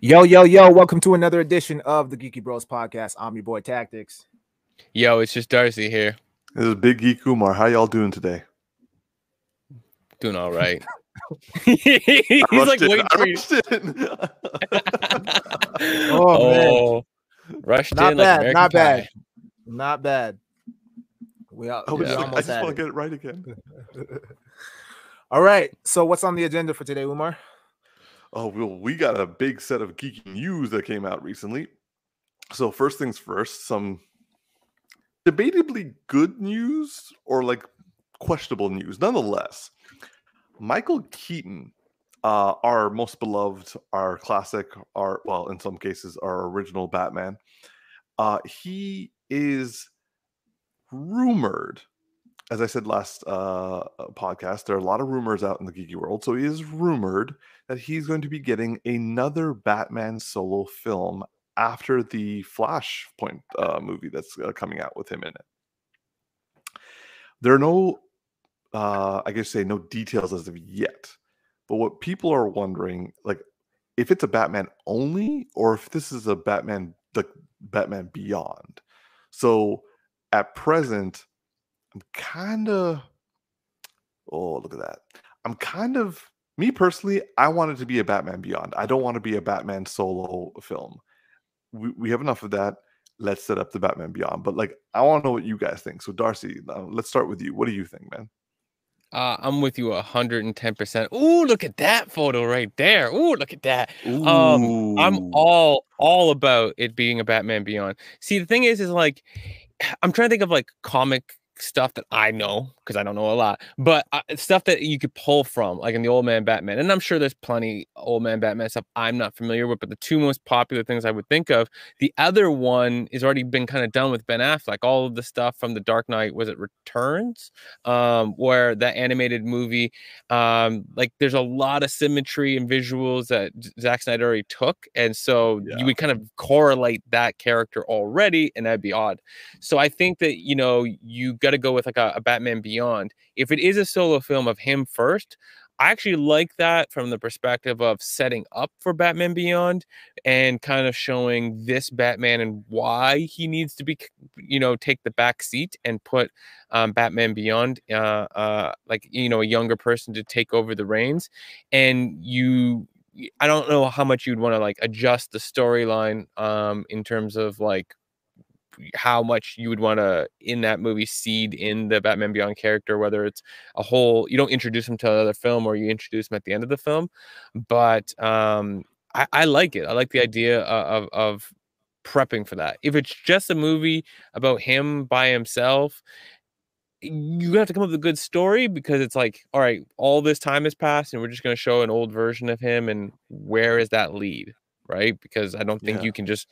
Yo, yo, yo, welcome to another edition of the Geeky Bros podcast. I'm your boy Tactics. Yo, it's just Darcy here. This is Big Geek Kumar. How y'all doing today? Doing all right. He's like in. waiting I for you. rushed. Oh, man. Oh, rushed Not in like bad, American not bad. Not bad. We, are, I, we was just I just want to get it right again. All right. So what's on the agenda for today, Umar? Oh, well, we got a big set of geeky news that came out recently. So first things first, some debatably good news or like questionable news. Nonetheless, Michael Keaton, uh, our most beloved, our classic, our well, in some cases, our original Batman, uh, he is rumored. As I said last uh, podcast, there are a lot of rumors out in the geeky world. So he is rumored that he's going to be getting another Batman solo film after the Flashpoint uh, movie that's uh, coming out with him in it. There are no, uh, I guess, say no details as of yet. But what people are wondering, like, if it's a Batman only, or if this is a Batman, the Batman Beyond. So at present, I'm kind of, oh, look at that. I'm kind of me personally, I want it to be a Batman Beyond. I don't want to be a Batman solo film. We, we have enough of that. Let's set up the Batman Beyond. But like, I want to know what you guys think. So, Darcy, uh, let's start with you. What do you think, man? Uh, I'm with you 110%. Ooh, look at that photo right there. Ooh, look at that. Um, I'm all all about it being a Batman Beyond. See, the thing is, is like, I'm trying to think of like comic stuff that I know because I don't know a lot, but uh, stuff that you could pull from, like in the Old Man Batman. And I'm sure there's plenty Old Man Batman stuff I'm not familiar with, but the two most popular things I would think of, the other one is already been kind of done with Ben Affleck. All of the stuff from the Dark Knight was it Returns, um, where that animated movie, um, like there's a lot of symmetry and visuals that Zack Snyder already took, and so Yeah. you would kind of correlate that character already, and that'd be odd. So I think that you know you got to go with like a, a Batman Beyond. If it is a solo film of him first, I actually like that from the perspective of setting up for Batman Beyond and kind of showing this Batman and why he needs to be, you know, take the back seat and put um, Batman Beyond, uh, uh, like you know, a younger person to take over the reins, and you. I don't know how much you'd want to like adjust the storyline um in terms of like how much you would want to in that movie seed in the Batman Beyond character, whether it's a whole you don't introduce him to another film or you introduce him at the end of the film. But um I, I like it. I like the idea of, of prepping for that. If it's just a movie about him by himself, you have to come up with a good story because it's like, all right, all this time has passed and we're just going to show an old version of him and where is that lead, right? Because I don't think Yeah. you can just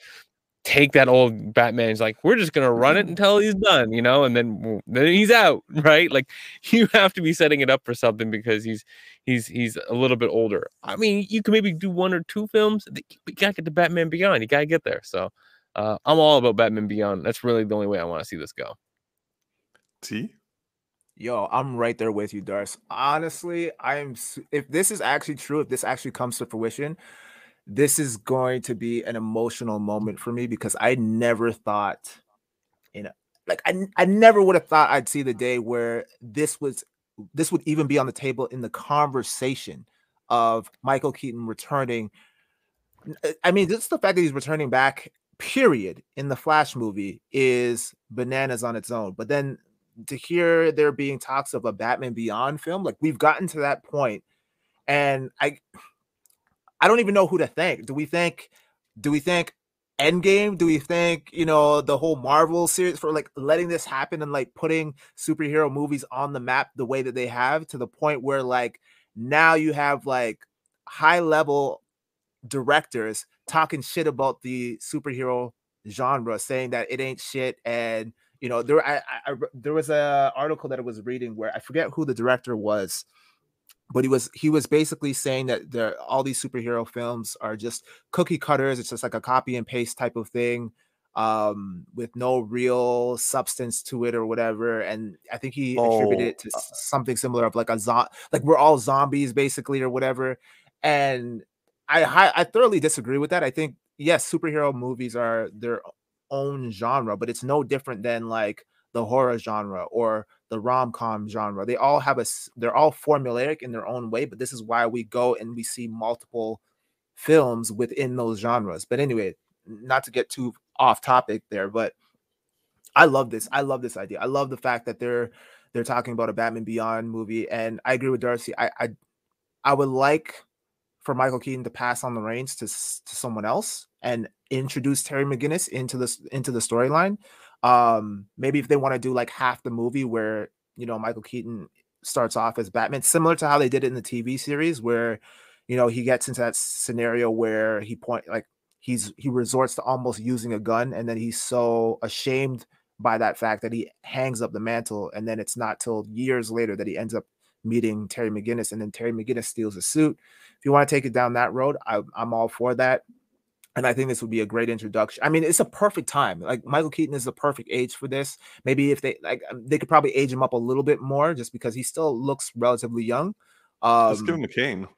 take that old Batman. He's like, we're just going to run it until he's done, you know, and then then he's out, right? Like you have to be setting it up for something because he's he's he's a little bit older. I mean, you can maybe do one or two films. but You got to get to Batman Beyond. You got to get there. So uh, I'm all about Batman Beyond. That's really the only way I want to see this go. T? Yo, I'm right there with you, Darce. Honestly, I'm if this is actually true, if this actually comes to fruition, this is going to be an emotional moment for me because I never thought, you know, like I, I never would have thought I'd see the day where this was this would even be on the table in the conversation of Michael Keaton returning. Uh, I mean, just the fact that he's returning back, period, in the Flash movie is bananas on its own. But then to hear there being talks of a Batman Beyond film, like we've gotten to that point, and I, I don't even know who to thank. Do we thank, do we thank Endgame? Do we thank you know the whole Marvel series for like letting this happen and like putting superhero movies on the map the way that they have to the point where like now you have like high level directors talking shit about the superhero genre, saying that it ain't shit and you know there I, I, there was a article that I was reading where I forget who the director was, but he was he was basically saying that there all these superhero films are just cookie cutters. It's just like a copy and paste type of thing, um, with no real substance to it or whatever. And I think he attributed Oh, it to something similar of like a zo- like we're all zombies basically or whatever. And I I thoroughly disagree with that. I think yes, superhero movies are their own genre, but it's no different than like the horror genre or the rom-com genre. They all have a they're all formulaic in their own way, but this is why we go and we see multiple films within those genres. But anyway, not to get too off topic there, but I love this. I love this idea. I love the fact that they're they're talking about a Batman Beyond movie, and I agree with Darcy. I I, I would like for Michael Keaton to pass on the reins to to someone else and introduce Terry McGinnis into this into the storyline. Um, maybe if they want to do like half the movie where you know Michael Keaton starts off as Batman, similar to how they did it in the TV series, where you know he gets into that scenario where he point like he's he resorts to almost using a gun, and then he's so ashamed by that fact that he hangs up the mantle, and then it's not till years later that he ends up meeting Terry McGinnis, and then Terry McGinnis steals a suit. If you want to take it down that road, I, I'm all for that and I think this would be a great introduction. I mean, it's a perfect time. Like Michael Keaton is the perfect age for this. Maybe if they like, um, they could probably age him up a little bit more, just because he still looks relatively young. Um, Let's give him a cane.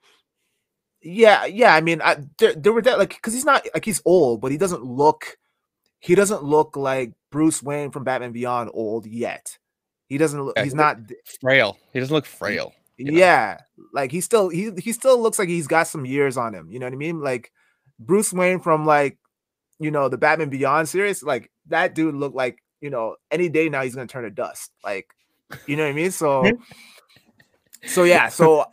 Yeah, yeah. I mean, I, there, there were that like because he's not like he's old, but he doesn't look. He doesn't look like Bruce Wayne from Batman Beyond old yet. He doesn't look. Yeah, he's not frail. He doesn't look frail. Yeah, know? like he still he he still looks like he's got some years on him. You know what I mean? Like Bruce Wayne from like, you know, the Batman Beyond series, like that dude looked like, you know, any day now he's gonna turn to dust. Like, you know what I mean? So so yeah, so uh,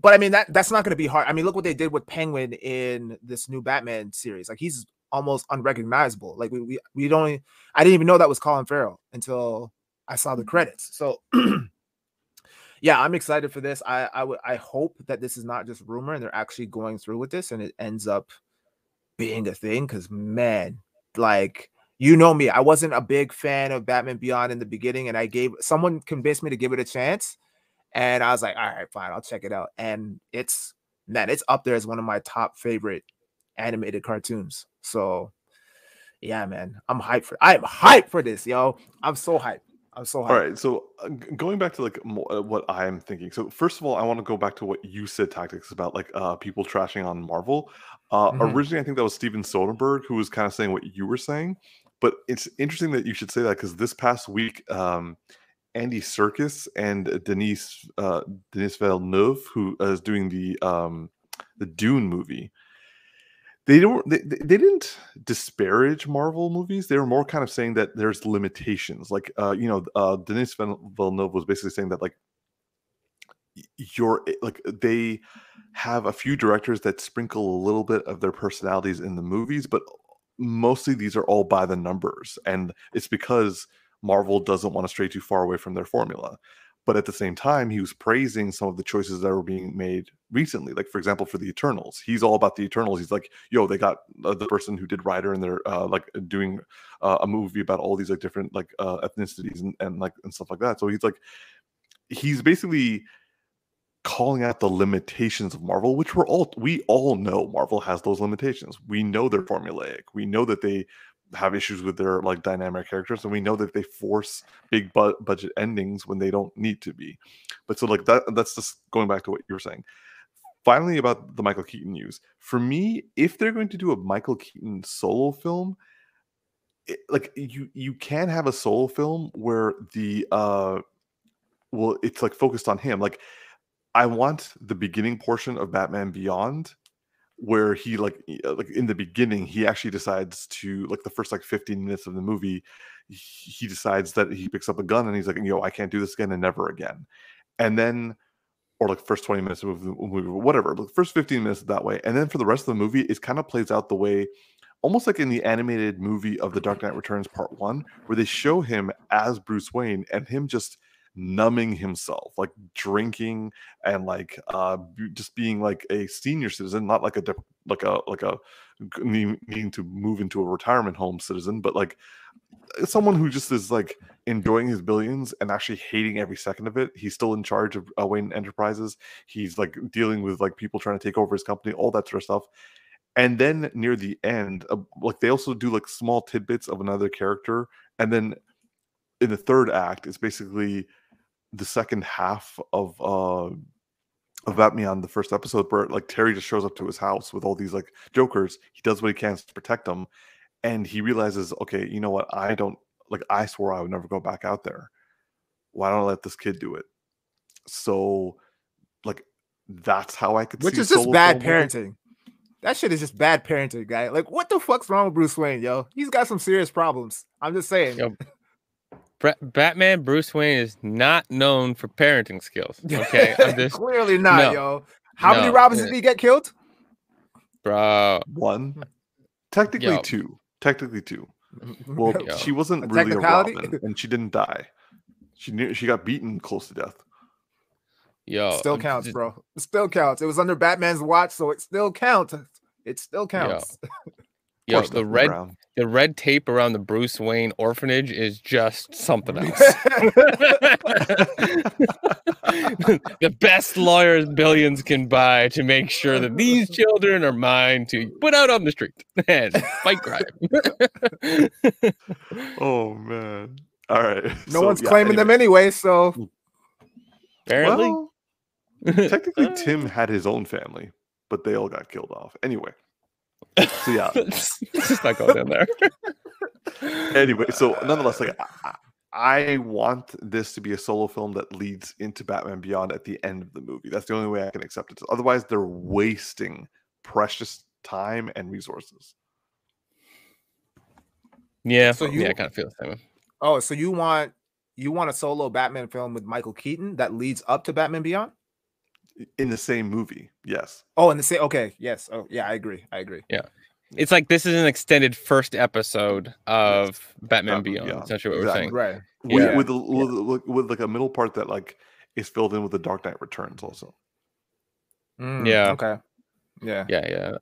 but I mean that that's not gonna be hard. I mean, look what they did with Penguin in this new Batman series. Like he's almost unrecognizable. Like we we, we don't I didn't even know that was Colin Farrell until I saw the credits. So yeah, I'm excited for this. I I would I hope that this is not just rumor and they're actually going through with this and it ends up being a thing because man, like you know me, I wasn't a big fan of Batman Beyond in the beginning, and I gave someone convinced me to give it a chance, and I was like, all right, fine, I'll check it out. And it's man, it's up there as one of my top favorite animated cartoons. So yeah, man, I'm hyped for I'm hyped for this, yo. I'm so hyped. I'm so hyped. All right, so uh, going back to like uh, what I'm thinking. So first of all, I want to go back to what you said tactics about like uh people trashing on Marvel. Uh mm-hmm. originally I think that was Steven Soderbergh who was kind of saying what you were saying, but it's interesting that you should say that cuz this past week um Andy Serkis and Denise uh Denis Villeneuve who is doing the um the Dune movie they don't they, they didn't disparage marvel movies. They were more kind of saying that there's limitations. Like uh you know uh denis villeneuve was basically saying that like you're eh, like they have a few directors that sprinkle a little bit of their personalities in the movies but mostly these are all by the numbers. And it's because marvel doesn't want to stray too far away from their formula but at the same time he was praising some of the choices that were being made recently like for example for the eternals. He's all about the eternals. He's like yo they got uh, the person who did Rider and they're uh, like doing uh, a movie about all these like different like uh, ethnicities and, and like and stuff like that. So he's like he's basically calling out the limitations of marvel which we're all we all know marvel has those limitations. We know they're formulaic. We know that they have issues with their like dynamic characters and we know that they force big bu- budget endings when they don't need to be. But so like that that's just going back to what you were saying. Finally about the michael keaton news. For me if they're going to do a michael keaton solo film it, like you you can have a solo film where the uh well it's like focused on him. Like i want the beginning portion of batman beyond where he like uh, like in the beginning he actually decides to like the first like 15 minutes of the movie he decides that he picks up a gun and he's like yo i can't do this again and never again. And then or like first 20 minutes of the movie whatever the first 15 minutes that way and then for the rest of the movie it kind of plays out the way almost like in the animated movie of the dark knight returns part one where they show him as bruce wayne and him just numbing himself, like drinking and like uh just being like a senior citizen, not like a like a like a needing to move into a retirement home citizen, but like uh, someone who just is like enjoying his billions and actually hating every second of it. He's still in charge of uh, Wayne Enterprises. He's like dealing with like people trying to take over his company, all that sort of stuff. And then near the end, uh, like they also do like small tidbits of another character, and then in the third act, it's basically the second half of uh of Batman on the first episode where like Terry just shows up to his house with all these like jokers. He does what he can to protect them, and he realizes, okay, you know what? I don't like. I swore I would never go back out there. Why don't I let this kid do it? So, like, that's how I could. Which see is just bad film movie. parenting. That shit is just bad parenting, guy. Like, what the fuck's wrong with Bruce Wayne, yo? He's got some serious problems. I'm just saying. Yo, Bra- Batman Bruce Wayne is not known for parenting skills. Okay, I'm just, Clearly not, No. yo. How many No. Robins did he get killed? bro. One, hmm. technically Yo. two, technically two. Hmm. Well, Yo. she wasn't A really a? Robin, and she didn't die. She knew she got beaten close to death. Yo, still I'm counts, just- bro. It still counts. It was under Batman's watch, so it still counts. It still counts. Yo, Poor the red Brown. the red tape around the Bruce Wayne orphanage is just something else. the best lawyers billions can buy to make sure that these children are mine to put out on the street and fight crime. Oh man! All right. no so, one's yeah, claiming them anyway. anyway, so mm. Apparently, Well, technically, Tim had his own family, but they all got killed off. Anyway. So yeah. let's just not going down there. anyway, so nonetheless, like I, I want this to be a solo film that leads into Batman Beyond at the end of the movie. That's the only way I can accept it. Otherwise, they're wasting precious time and resources. Yeah, So yeah, I kind of feel the same. oh, so you want you want a solo Batman film with Michael Keaton that leads up to Batman Beyond? In the same movie, yes. Oh, in the same. Okay, yes. Oh, yeah, I agree. I agree. Yeah. It's like this is an extended first episode of Batman Batman Beyond. Beyond, Essentially, what we're exactly. saying. Right. With, Yeah. with, a- with, with, with like a middle part that like is filled in with the Dark Knight Returns also. Mm, Yeah. Okay. Yeah. Yeah, yeah.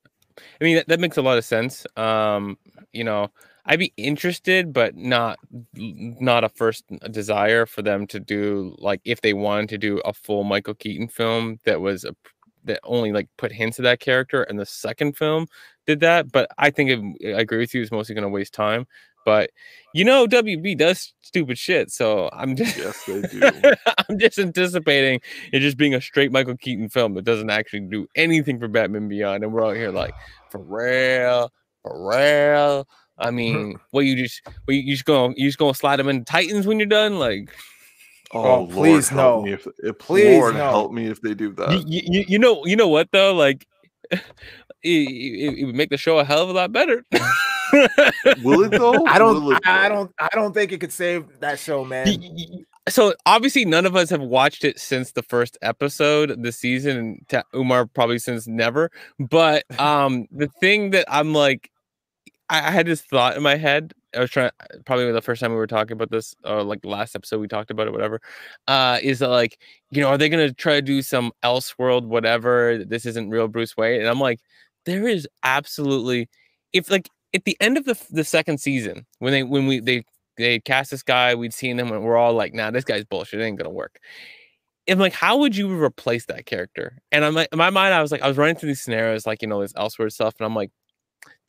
I mean, that, that makes a lot of sense. Um, you know, I'd be interested, but not not a first desire for them to do like if they wanted to do a full Michael Keaton film that was a that only like put hints of that character, and the second film did that. But I think it, I agree with you; it's mostly going to waste time. But you know, WB does stupid shit, so I'm just Yes, they do. I'm just anticipating it just being a straight Michael Keaton film that doesn't actually do anything for Batman Beyond, and we're out here like, for real, for real. I mean, what you just, what you, you just gonna, you just gonna slide them into Titans when you're done? Like, Oh, Oh, Lord, please help no. me if, if Please Lord no. help me if they do that. you, you, you know, you know what though? Like, it, it, it would make the show a hell of a lot better. Will it though? I don't. I, I don't. I don't think it could save that show, man. So obviously none of us have watched it since the first episode this season and umar probably since never but um the thing that i'm like I, I had this thought in my head. I was trying probably the first time we were talking about this or like the last episode we talked about it whatever uh is that like you know are they gonna try to do some elseworld whatever this isn't real bruce wayne? And i'm like there is absolutely if like at the end of the the second season when they when we they they cast this guy we'd seen him and we're all like nah this guy's bullshit it ain't gonna work. And like how would you replace that character? And i'm like in my mind i was like i was running through these scenarios like you know this elsewhere stuff and i'm like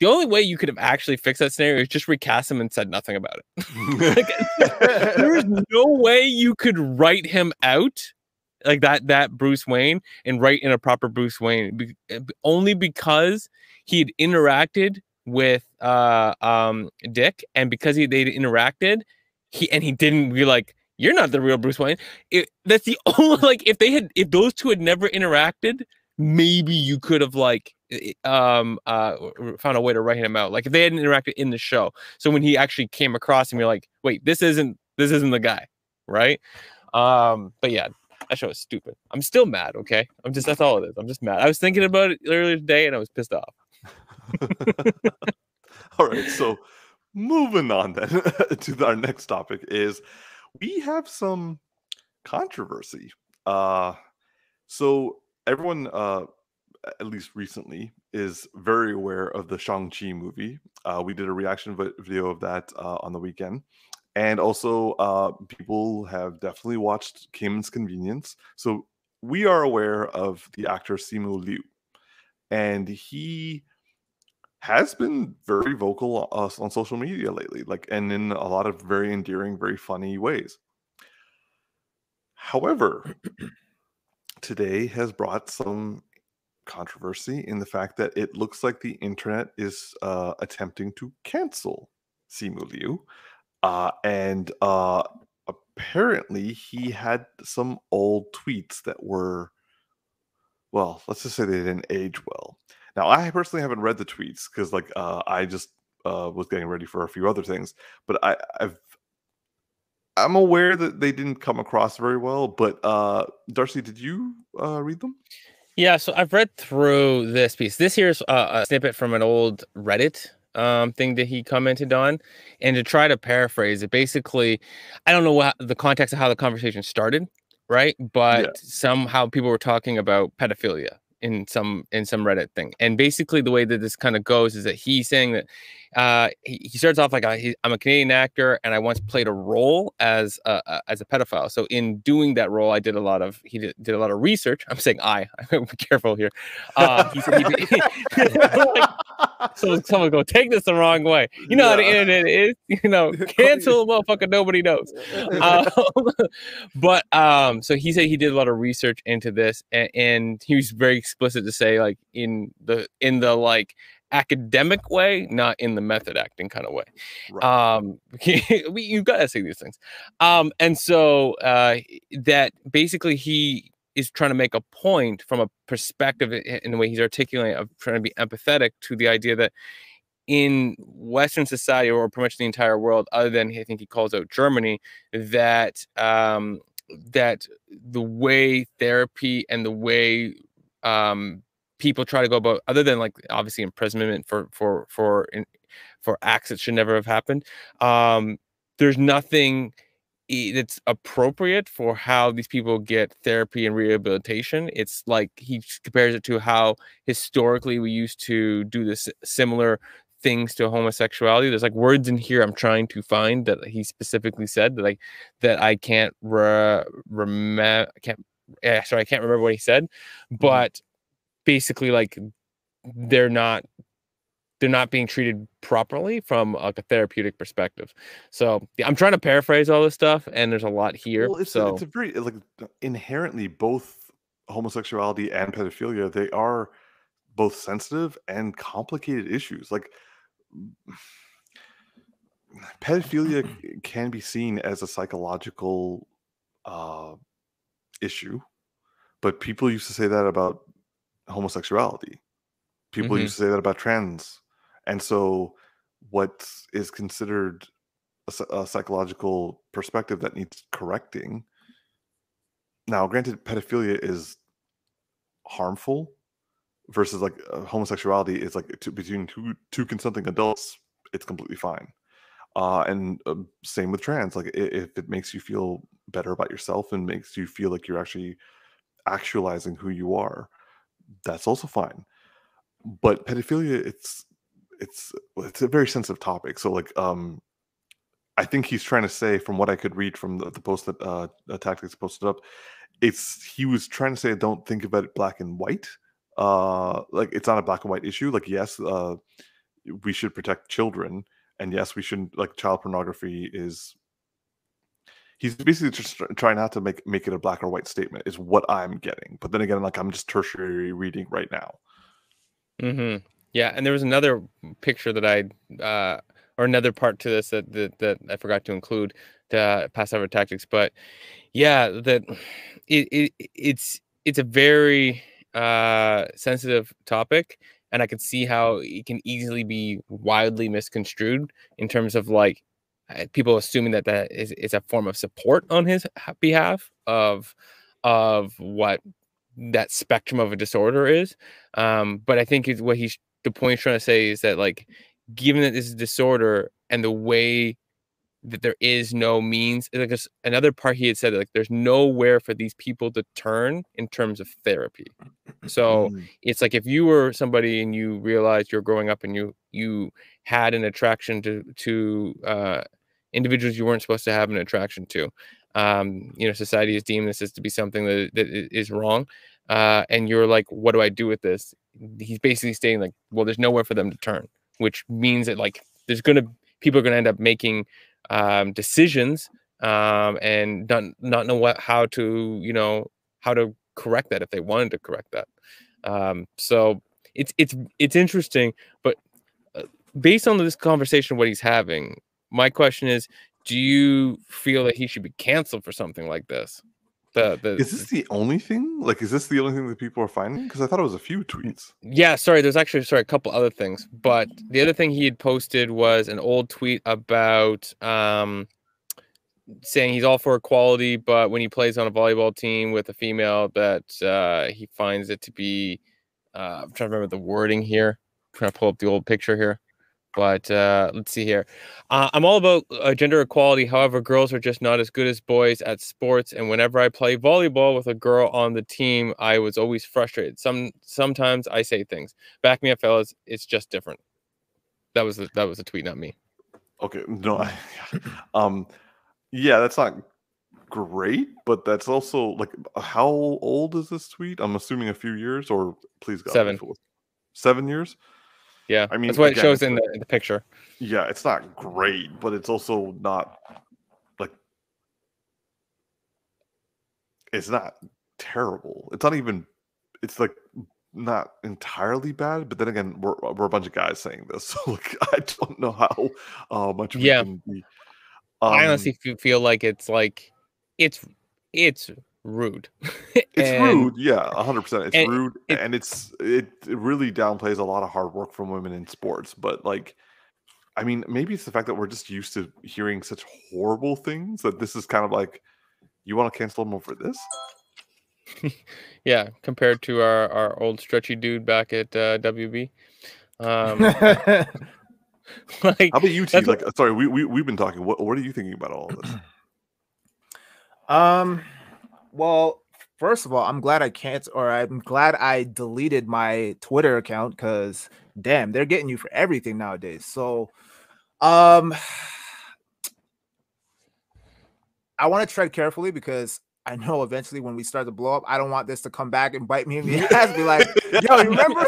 the only way you could have actually fixed that scenario is just recast him and said nothing about it. Like, there's no way you could write him out like that that Bruce Wayne and write in a proper Bruce Wayne be- uh, only because he had interacted with uh um Dick and because he they'd interacted he and he didn't be like you're not the real Bruce Wayne. It, that's the only like if they had if those two had never interacted maybe you could have like um uh found a way to write him out like if they hadn't interacted in the show. So when he actually came across him you're like wait this isn't this isn't the guy right? Um but yeah that show is stupid. I'm still mad okay? I'm just that's all it is. I'm just mad. I was thinking about it earlier today and i was pissed off. All right, so moving on then to our next topic is we have some controversy. Uh so everyone uh at least recently is very aware of the Shang-Chi movie. Uh we did a reaction video of that uh, on the weekend. And also uh people have definitely watched Kim's Convenience. So we are aware of the actor Simu Liu. And he has been very vocal on social media lately, like, and in a lot of very endearing, very funny ways. However, today has brought some controversy in the fact that it looks like the internet is uh, attempting to cancel Simu Liu. Uh, and uh, apparently, he had some old tweets that were, well, let's just say they didn't age well. Now, I personally haven't read the tweets because, like, uh, I just uh, was getting ready for a few other things. But I, I've I'm aware that they didn't come across very well, but uh Darcy, did you uh read them? Yeah, so I've read through this piece. This here's a, a snippet from an old Reddit um, thing that he commented on, and to try to paraphrase it, basically, I don't know what the context of how the conversation started, right? But yeah. somehow people were talking about pedophilia in some in some Reddit thing, and basically the way that this kind of goes is that he's saying that uh, he, he starts off like i am a Canadian actor, and I once played a role as a, a, as a pedophile. So in doing that role, I did a lot of he did, did a lot of research. I'm saying I. I'm careful here. Uh, he said he, like, so someone go take this the wrong way. You know yeah. how the internet is. You know, cancel motherfucker. Nobody knows. Um, but um, so he said he did a lot of research into this, and, and he was very explicit to say like in the in the like academic way, not in the method acting kind of way. Right. Um, we, you've got to say these things. Um, and so uh, that basically he is trying to make a point from a perspective in the way he's articulating of trying to be empathetic to the idea that in Western society or pretty much the entire world, other than I think he calls out Germany, that um, that the way therapy and the way um, people try to go about other than like obviously imprisonment for for for for acts that should never have happened um there's nothing that's appropriate for how these people get therapy and rehabilitation it's like he compares it to how historically we used to do this similar things to homosexuality there's like words in here i'm trying to find that he specifically said that like that i can't re- remember can't yeah, sorry i can't remember what he said mm-hmm. but basically like they're not they're not being treated properly from like a therapeutic perspective. So yeah, I'm trying to paraphrase all this stuff, and there's a lot here. Well, it's so a, it's a very like inherently both homosexuality and pedophilia they are both sensitive and complicated issues. Like pedophilia can be seen as a psychological uh, issue, but people used to say that about homosexuality. People mm-hmm. used to say that about trans. And so, what is considered a, a, psychological perspective that needs correcting. Now, granted, pedophilia is harmful versus like uh, homosexuality is like between two two consenting adults, it's completely fine. Uh, and uh, same with trans. Like if it makes you feel better about yourself and makes you feel like you're actually actualizing who you are, that's also fine. But pedophilia, it's it's it's a very sensitive topic. So like um I think he's trying to say, from what I could read from the, the post that uh, Tactics posted up, it's he was trying to say, don't think about it black and white. Uh, like it's not a black and white issue. Like yes, uh, we should protect children, and yes, we shouldn't like child pornography is he's basically just trying not to make make it a black or white statement is what i'm getting but then again like i'm just tertiary reading right now mm-hmm. Yeah and there was another picture that i uh or another part to this that that, that i forgot to include the uh, pass over tactics but yeah that it, it it's it's a very uh sensitive topic and i can see how it can easily be wildly misconstrued in terms of like people assuming that that is, a form of support on his behalf of of what that spectrum of a disorder is. Um, but I think what he's the point he's trying to say is that like given that this is disorder and the way that there is no means like another part he had said like there's nowhere for these people to turn in terms of therapy so mm. it's like if you were somebody and you realized you're growing up and you you had an attraction to to uh individuals you weren't supposed to have an attraction to. Um, you know, society has deemed this as to be something that, that is wrong. Uh, and you're like, what do I do with this? He's basically stating like, well, there's nowhere for them to turn, which means that like there's gonna people are gonna end up making um, decisions um, and not not know what how to you know how to correct that if they wanted to correct that. Um, so it's it's it's interesting, but uh, based on this conversation, what he's having, my question is: Do you feel that he should be canceled for something like this? The, the, is this the only thing? Like, is this the only thing that people are finding? Because I thought it was a few tweets. Yeah, sorry. There's actually sorry a couple other things, but the other thing he had posted was an old tweet about um, saying he's all for equality, but when he plays on a volleyball team with a female, that uh, he finds it to be. Uh, I'm trying to remember the wording here. I'm trying to pull up the old picture here. But uh, let's see here. Uh, I'm all about uh, gender equality. However, girls are just not as good as boys at sports. And whenever I play volleyball with a girl on the team, I was always frustrated. Some sometimes I say things. Back me up, fellas. It's just different. That was the, that was a tweet, not me. Okay, no, I, um, yeah, that's not great, but that's also like how old is this tweet? I'm assuming a few years, or please God, seven, seven years. Yeah, I mean that's what again, it shows in the, in the picture. Yeah, it's not great, but it's also not like it's not terrible. It's not even. It's like not entirely bad, but then again, we're we're a bunch of guys saying this, so like I don't know how uh, much. yeah, um, I honestly feel like it's like it's it's rude. it's rude, yeah, hundred percent. It's rude, it, and it's it, it really downplays a lot of hard work from women in sports. But like, I mean, maybe it's the fact that we're just used to hearing such horrible things that this is kind of like, you want to cancel them over this? yeah, compared to our our old stretchy dude back at uh, WB. Um, like, How about you, T? Like, what... sorry, we, we we've been talking. What what are you thinking about all of this? Um, well, first of all, I'm glad I can't, or I'm glad I deleted my Twitter account because damn, they're getting you for everything nowadays. So, um, I want to tread carefully because I know eventually when we start to blow up, I don't want this to come back and bite me in the ass. Be like, yo, remember,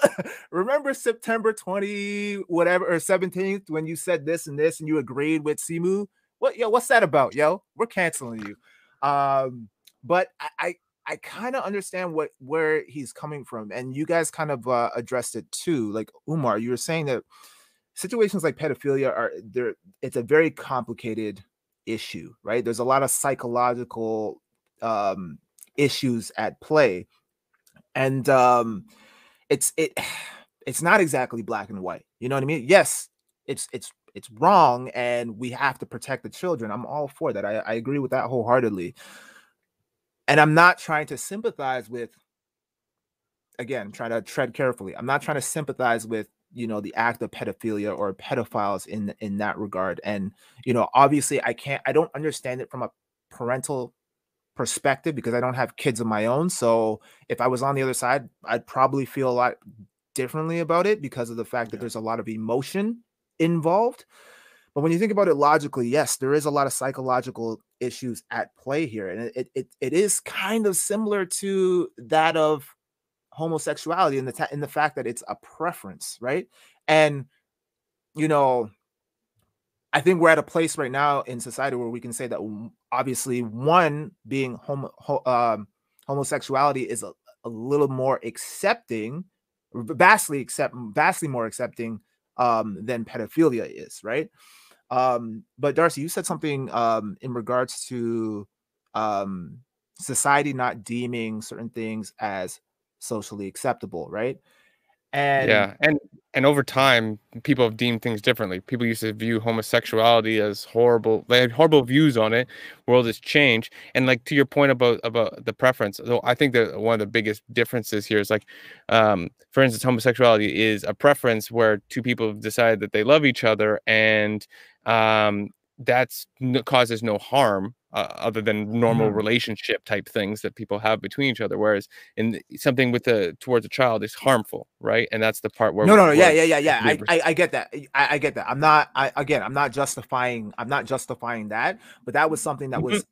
remember September 20, whatever, or 17th when you said this and this and you agreed with Simu? What, yo, what's that about, yo? We're canceling you. Um, but I I, I kind of understand what where he's coming from, and you guys kind of uh, addressed it too. Like Umar, you were saying that situations like pedophilia are there. It's a very complicated issue, right? There's a lot of psychological um, issues at play, and um, it's it it's not exactly black and white. You know what I mean? Yes, it's it's it's wrong, and we have to protect the children. I'm all for that. I, I agree with that wholeheartedly and I'm not trying to sympathize with again, trying to tread carefully. I'm not trying to sympathize with you know the act of pedophilia or pedophiles in in that regard. And you know, obviously, I can't. I don't understand it from a parental perspective because I don't have kids of my own. So if I was on the other side, I'd probably feel a lot differently about it because of the fact that there's a lot of emotion involved. But when you think about it logically, yes, there is a lot of psychological issues at play here. And it it, it is kind of similar to that of homosexuality in the ta- in the fact that it's a preference, right? And you know, I think we're at a place right now in society where we can say that obviously one being homo, ho, um, homosexuality is a, a little more accepting, vastly accept, vastly more accepting um, than pedophilia is, right? Um, but Darcy, you said something um, in regards to um, society not deeming certain things as socially acceptable, right? And yeah, and and over time, people have deemed things differently. People used to view homosexuality as horrible. They had horrible views on it. World has changed, and like to your point about about the preference. So I think that one of the biggest differences here is like, um, for instance, homosexuality is a preference where two people have decided that they love each other, and um, that's causes no harm uh, other than normal mm. relationship type things that people have between each other. Whereas in something with the towards a child is harmful, right? And that's the part where no, no, no, yeah, yeah, yeah, yeah. I, I, I, get that. I, I, get that. I'm not. I again, I'm not justifying. I'm not justifying that. But that was something that mm-hmm. was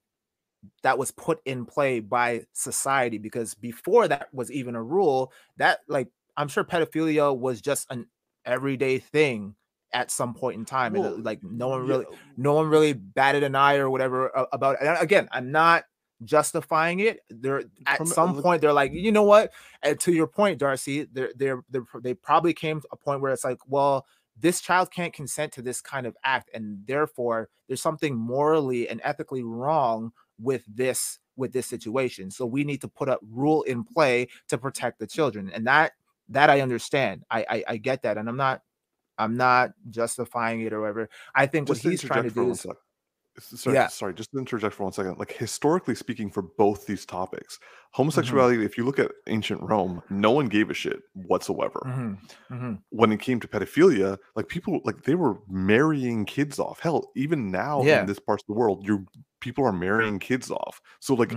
that was put in play by society because before that was even a rule that like I'm sure pedophilia was just an everyday thing at some point in time uh, well, and like no one really yeah. no one really batted an eye or whatever uh, about it. And again i'm not justifying it. They're at From- some point they're like, you know what? And to your point, Darcy, they're they're, they're they probably came to a point where it's like, well, this child can't consent to this kind of act, and therefore there's something morally and ethically wrong with this with this situation. So we need to put a rule in play to protect the children, and that that I understand. I I, I get that, and I'm not I'm not justifying it or whatever. I think just what he's trying to do is Sorry, Yeah. sorry, just to interject for one second. Like historically speaking, for both these topics, Mm-hmm. homosexuality, if you look at ancient Rome, no one gave a shit whatsoever. Mhm, mhm. When it came to pedophilia, like people like they were marrying kids off. Hell, even now Yeah. in this part of the world, you people are marrying kids off. So like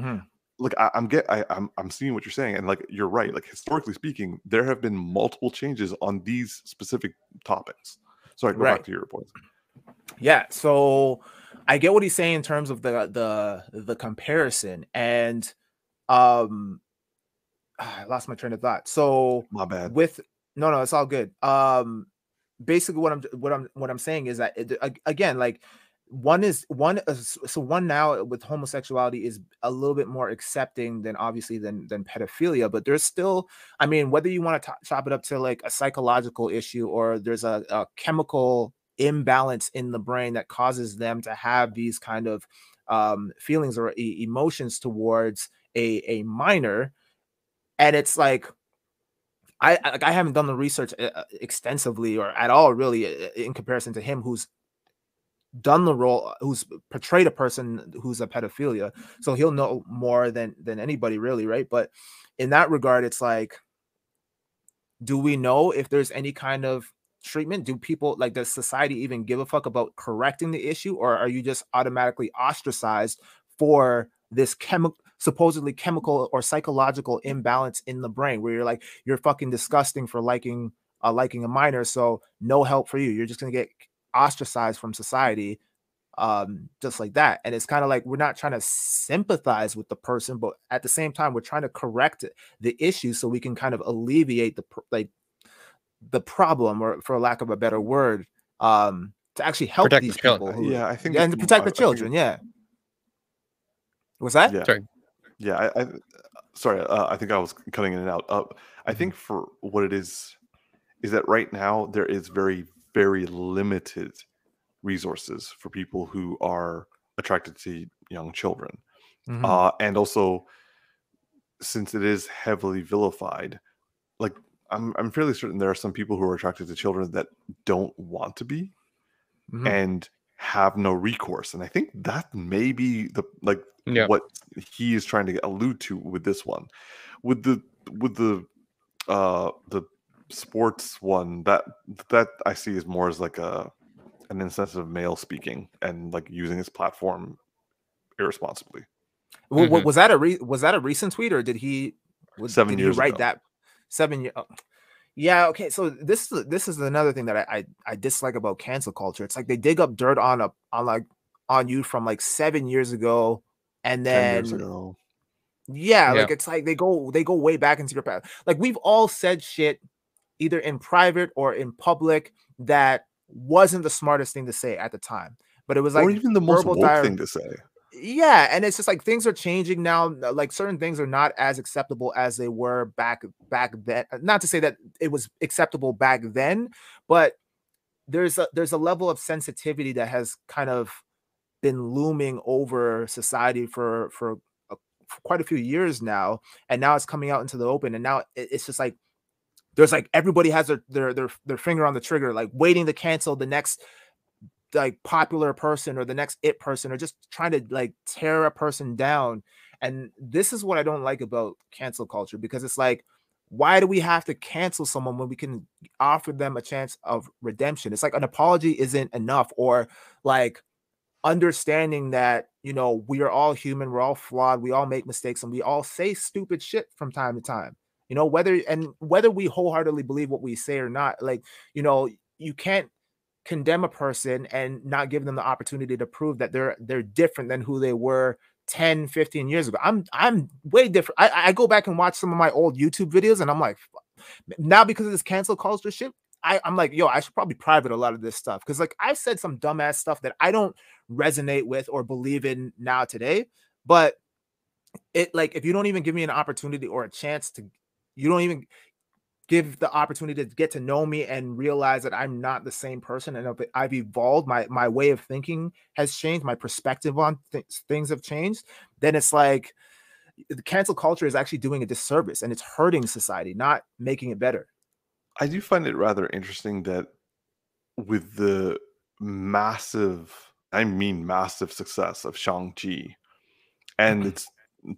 Like I, I'm get I, I'm I'm seeing what you're saying, and like you're right. Like historically speaking, there have been multiple changes on these specific topics. Sorry, go Right. back to your point. Yeah, so I get what he's saying in terms of the the the comparison and um I lost my train of thought. So My bad. with no no it's all good. Um basically what I'm what I'm what I'm saying is that it, again like one is one so one now with homosexuality is a little bit more accepting than obviously than than pedophilia but there's still i mean whether you want to chop it up to like a psychological issue or there's a, a chemical imbalance in the brain that causes them to have these kind of um, feelings or e- emotions towards a a minor and it's like I like I haven't done the research uh, uh, extensively or at all really uh, in comparison to him who's done the role who's portrayed a person who's a pedophilia so he'll know more than than anybody really right? But in that regard it's like do we know if there's any kind of treatment? Do people like does society even give a fuck about correcting the issue or are you just automatically ostracized for this chemical supposedly chemical or psychological imbalance in the brain where you're like you're fucking disgusting for liking uh, liking a minor so no help for you. You're just going to get ostracized from society um just like that and it's kind of like we're not trying to sympathize with the person but at the same time we're trying to correct the issue so we can kind of alleviate the like the problem or for lack of a better word um to actually help Protect these children. people who, yeah, I think and to protect I- the I think children yeah was that Yeah. Sorry. Yeah, I, I sorry, uh, I think I was cutting in and out. Uh, I Mhm. think for what it is, is that right now there is very, very limited resources for people who are attracted to young children, Mhm. uh, and also since it is heavily vilified, like I'm, I'm fairly certain there are some people who are attracted to children that don't want to be, Mhm. and have no recourse. And I think that may be the like Yeah. what he is trying to allude to with this one. With the with the uh the sports one that that I see is more as like a an insensitive male speaking and like using his platform irresponsibly. Wa- wa- Mhm. was that a re- was that a recent tweet or did he was, Seven did years he write ago. that seven years? Yeah, okay. So this is this is another thing that I, I I dislike about cancel culture. It's like they dig up dirt on a on like on you from like seven years ago, and Ten then years ago. yeah, Yeah. like it's like they go they go way back into your past. Like we've all said shit either in private or in public that wasn't the smartest thing to say at the time, but it was like or even the most woke thing to say. yeah and it's just like things are changing now like certain things are not as acceptable as they were back back then not to say that it was acceptable back then but there's a there's a level of sensitivity that has kind of been looming over society for for, a, for quite a few years now and now it's coming out into the open and now it- it's just like there's like everybody has their their their, their finger on the trigger like waiting to cancel the next like popular person or the next it person or just trying to like tear a person down. And this is what i don't like about cancel culture because it's like why do we have to cancel someone when we can offer them a chance of redemption? It's like an apology isn't enough or like understanding that you know we are all human we're all flawed we all make mistakes and we all say stupid shit from time to time you know whether and whether we wholeheartedly believe what we say or not like you know you can't condemn a person and not give them the opportunity to prove that they're they're different than who they were 10 15 years ago. I'm i'm way different. I, I go back and watch some of my old youtube videos and i'm like now because of this cancel culture shit I, i'm like yo i should probably private a lot of this stuff. Because like i've said some dumbass stuff that i don't resonate with or believe in now today but it like if you don't even give me an opportunity or a chance to you don't even give the opportunity to get to know me and realize that I'm not the same person and I've evolved. My my way of thinking has changed. My perspective on th- things have changed. Then it's like the cancel culture is actually doing a disservice and it's hurting society not making it better. I do find it rather interesting that with the massive I mean massive success of Shang-Chi and mm-hmm. its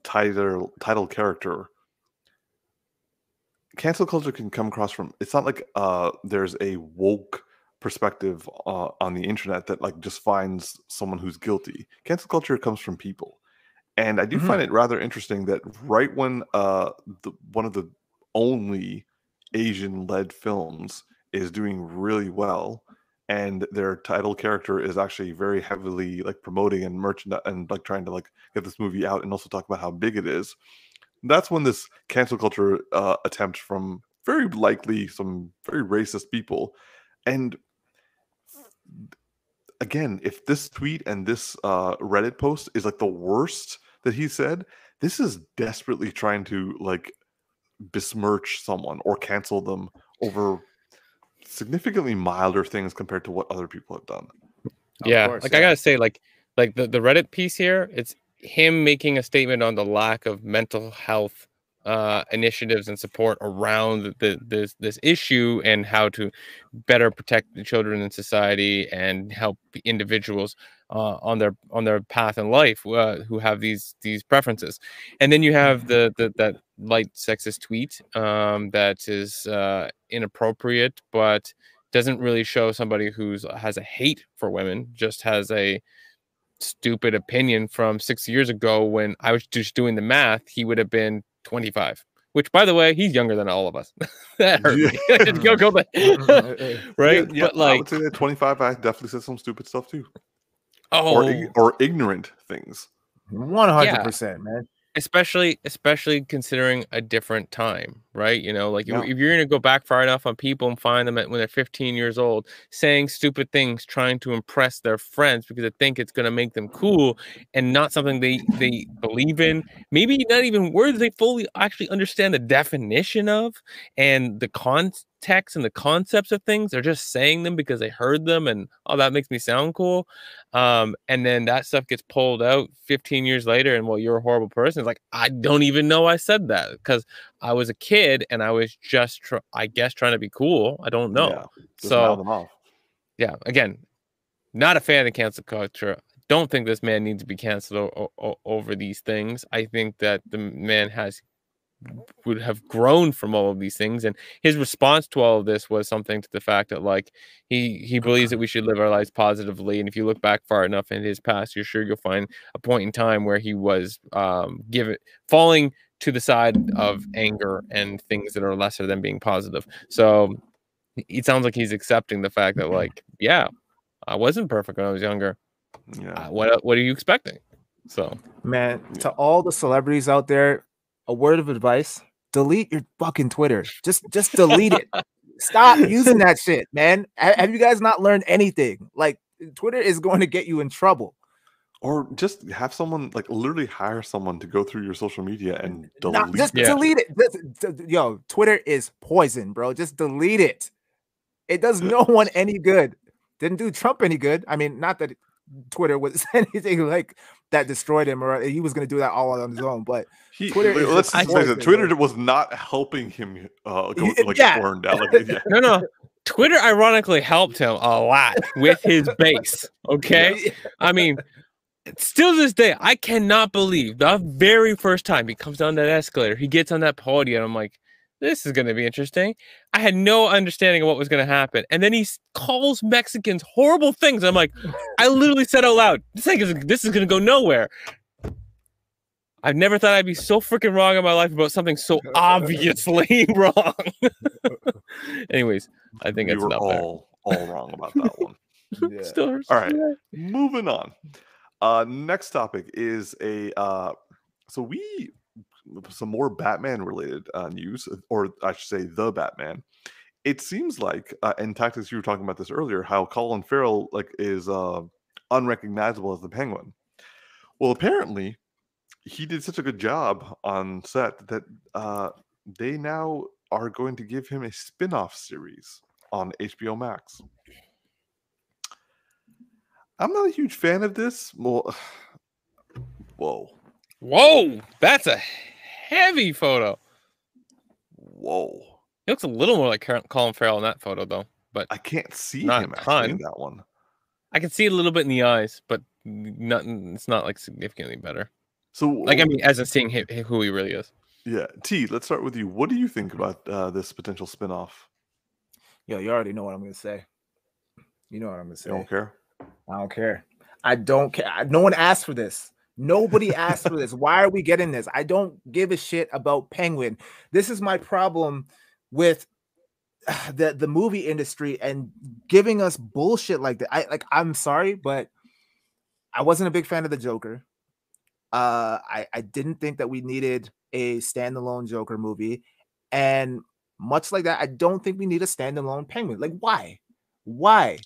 title title character cancel culture can come across from it's not like uh there's a woke perspective uh, on the internet that like just finds someone who's guilty cancel culture comes from people and i do Mhm. find it rather interesting that right when uh the, one of the only asian led films is doing really well and their title character is actually very heavily like promoting and merchandise and like trying to like get this movie out and also talk about how big it is that's when this cancel culture uh, attempt from very likely some very racist people and again if this tweet and this uh, reddit post is like the worst that he said this is desperately trying to like besmirch someone or cancel them over significantly milder things compared to what other people have done Of yeah course, like yeah. i gotta say like like the, the reddit piece here it's him making a statement on the lack of mental health uh initiatives and support around the, this this issue and how to better protect the children in society and help individuals uh, on their on their path in life uh, who have these these preferences. And then you have the, the that light sexist tweet um that is uh inappropriate but doesn't really show somebody who's has a hate for women just has a stupid opinion from six years ago when i was just doing the math he would have been 25 which by the way he's younger than all of us. That hurt me. Go go back. Mm-hmm. Right? Yeah, yeah, but i like would say that 25 i definitely said some stupid stuff too. Oh. or, or ignorant things. One hundred percent, man. Especially especially considering a different time right? You know like if- you're going to go back far enough on people and find them at, when they're 15 years old saying stupid things trying to impress their friends because they think it's going to make them cool and not something they they believe in maybe not even words they fully actually understand the definition of and the context and the concepts of things they're just saying them because they heard them and oh that makes me sound cool. Um and then that stuff gets pulled out 15 years later and well you're a horrible person. It's like i don't even know i said that. Because i was a kid and i was just tr- i guess trying to be cool i don't know. Yeah, so yeah again not a fan of cancel culture. Don't think this man needs to be canceled o- o- over these things. I think that the man has would have grown from all of these things and his response to all of this was something to the fact that like he he believes that we should live our lives positively and if you look back far enough in his past you're sure you'll find a point in time where he was um given falling to the side of anger and things that are lesser than being positive. So it sounds like he's accepting the fact that like yeah i wasn't perfect when i was younger. Yeah. uh, what what are you expecting? So Man, to all the celebrities out there, a word of advice: delete your fucking Twitter. Just, just delete it. Stop using that shit, man. Have you guys not learned anything? Like, Twitter is going to get you in trouble. Or just have someone like literally hire someone to go through your social media and delete. Not, just delete it. Just- Yo, Twitter is poison, bro. Just delete it. It does no one any good. Didn't do Trump any good. I mean, not that Twitter was anything like that destroyed him, or he was going to do that all on his own. But He, Twitter wait, let's just just say that Twitter was not helping him uh, go like yeah. burn down. Like, yeah. no no twitter ironically helped him a lot with his base okay I mean, still to this day, I cannot believe the very first time he comes down that escalator, he gets on that podium. I'm like, this is going to be interesting. I had no understanding of what was going to happen. And then he calls Mexicans horrible things. I'm like, I literally said out loud, this, thing is, this is going to go nowhere. I've never thought I'd be so freaking wrong in my life about something so obviously wrong. Anyways, I think we it's were enough there. all all wrong about that one. Yeah. Still All right. Moving on. Uh, next topic is a uh, so we some more Batman related uh, news, or I should say, the Batman. It seems like, uh, and tactics, you were talking about this earlier, how Colin Farrell like is uh, unrecognizable as the Penguin. Well, apparently, he did such a good job on set that uh, they now are going to give him a spin-off series on HBO Max. I'm not a huge fan of this. Well, whoa, Whoa, that's a heavy photo. whoa! He looks a little more like Colin Farrell in that photo, though. But I can't see Not him actually in that one. I can see it a little bit in the eyes, but nothing. It's not like significantly better. So, Like I mean, as in seeing hi- hi- who he really is. yeah, T. Let's start with you. What do you think about uh, this potential spin-off? Yo, you already know what I'm gonna say. You know what I'm gonna You say. don't care. I don't care. I don't care. No one asked for this. Nobody asked for this. Why are we getting this? I don't give a shit about Penguin. This is my problem with the the movie industry and giving us bullshit like that. I like. I'm sorry, but I wasn't a big fan of the Joker. Uh, I I didn't think that we needed a standalone Joker movie, and much like that, I don't think we need a standalone Penguin. Like, why? Why?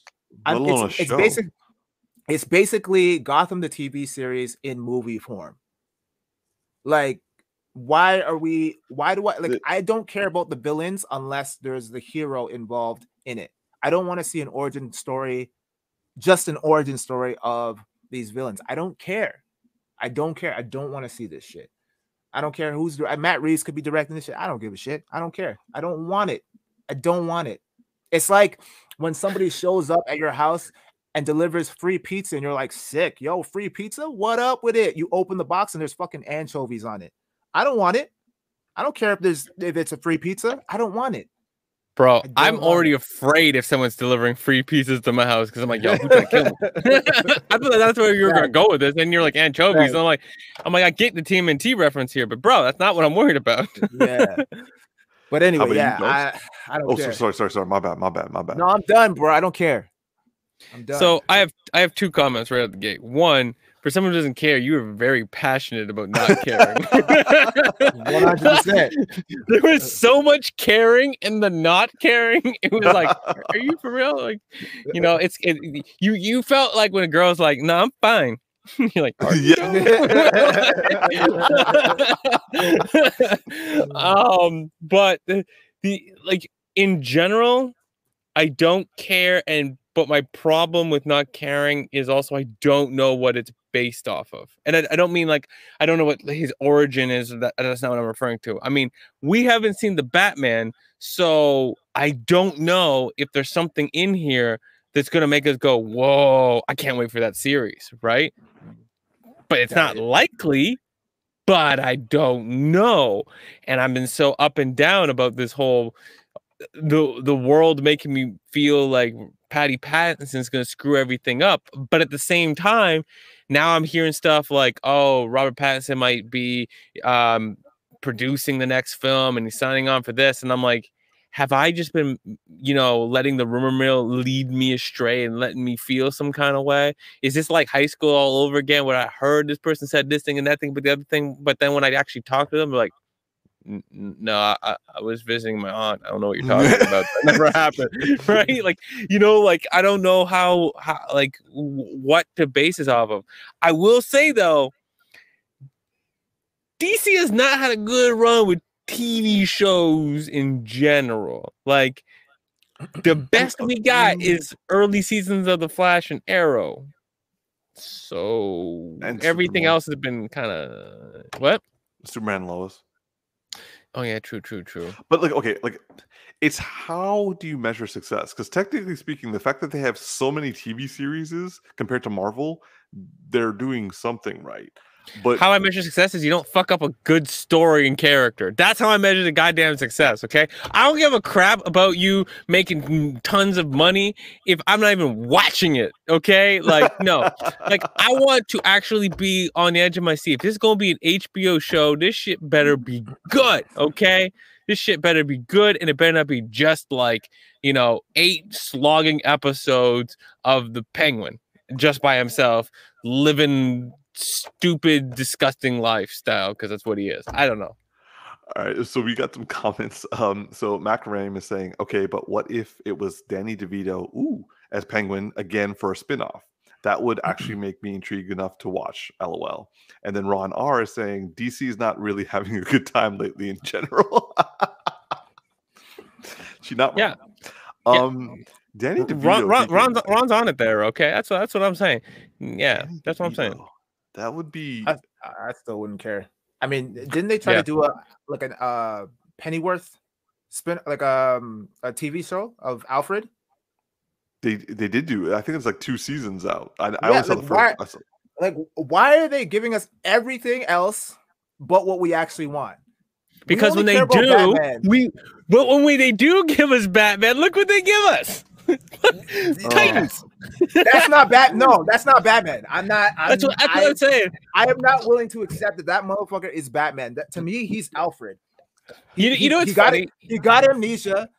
I'm- it's, it's basic. It's basically Gotham the TV series in movie form. Like, why are we? Why do I like? I don't care about the villains unless there's the hero involved in it. I don't want to see an origin story, just an origin story of these villains. I don't care. I don't care. I don't want to see this shit. I don't care who's Matt Reeves could be directing this shit. I don't give a shit. I don't care. I don't want it. I don't want it. It's like when somebody shows up at your house and delivers free pizza and you're like, sick, yo, free pizza? What up with it? You open the box and there's fucking anchovies on it. I don't want it. I don't care if there's if it's a free pizza. I don't want it. Bro, I don't I'm already it. afraid if someone's delivering free pizzas to my house because I'm like, yo, who's gonna kill me? I thought that's where you were gonna go with this, and you're like anchovies. Right. And I'm like, I'm like, I get the TMNT reference here, but bro, that's not what I'm worried about. yeah. But anyway, yeah, I, I don't Oh, care. sorry, sorry, sorry, sorry. My bad, my bad, my bad. No, I'm done, bro. I don't care. I'm done. So I have I have two comments right out the gate. One, for someone who doesn't care, you are very passionate about not caring. 100%. there was so much caring in the not caring. It was like, are you for real? Like, you know, it's it, you you felt like when a girl's like, no, I'm fine. You're like, "Are you um, but the, the like in general, I don't care, and but my problem with not caring is also I don't know what it's based off of, and I, I don't mean like I don't know what his origin is. That that's not what I'm referring to. I mean we haven't seen the Batman, so I don't know if there's something in here that's gonna make us go, "Whoa, I can't wait for that series," right? But it's not likely. But I don't know, and I've been so up and down about this whole the the world making me feel like Patty Pattinson's gonna screw everything up. But at the same time, now I'm hearing stuff like, oh, Robert Pattinson might be um, producing the next film and he's signing on for this, and I'm like, have I just been, you know, letting the rumor mill lead me astray and letting me feel some kind of way? Is this like high school all over again where I heard this person said this thing and that thing, but the other thing, but then when I actually talk to them, like, "N- n- no, I, I- was visiting my aunt. I don't know what you're talking about. That never happened, right? Like, you know, like I don't know how, how, like, what to base this off of. I will say though, DC has not had a good run with TV shows in general. Like, the best we got is early seasons of The Flash and Arrow. So And everything else has been kind of what? Superman Lois. Oh yeah, true, true, true. But like, okay, like it's how do you measure success? Because technically speaking, the fact that they have so many TV series compared to Marvel, they're doing something right. But How I measure success is you don't fuck up a good story and character. That's how I measure the goddamn success. Okay, I don't give a crap about you making tons of money if I'm not even watching it. Okay, like no, like I want to actually be on the edge of my seat. If this is gonna be an HBO show, this shit better be good. Okay, this shit better be good, and it better not be just like you know eight slogging episodes of the Penguin just by himself living stupid, disgusting lifestyle because that's what he is. I don't know. All right, so we got some comments. Um, so Mac Ram is saying, okay, but what if it was Danny DeVito, ooh, as Penguin again for a spinoff? That would actually make me intrigued enough to watch. LOL. And then Ron R is saying DC is not really having a good time lately in general. she not Yeah. wrong. Um, Danny DeVito. Ron, Ron, Ron's, Ron's on it there. Okay, that's what that's what I'm saying. Yeah, that's what I'm saying. DeVito. That would be. I, I still wouldn't care. I mean, didn't they try Yeah. to do a like an uh Pennyworth spin like um a TV show of Alfred? They they did do. I think it's like two seasons out. I, I Yeah, only saw like, the why- first. I saw- Like, why are they giving us everything else but what we actually want? We Because when they do, Batman. we but when we they do give us Batman, look what they give us. Titans. That's not bad. No, that's not Batman. I'm not. I'm, That's what, that's I, what I'm saying. I am not willing to accept that that motherfucker is Batman. That to me, he's Alfred. You, you know he what's got funny? it. He got amnesia,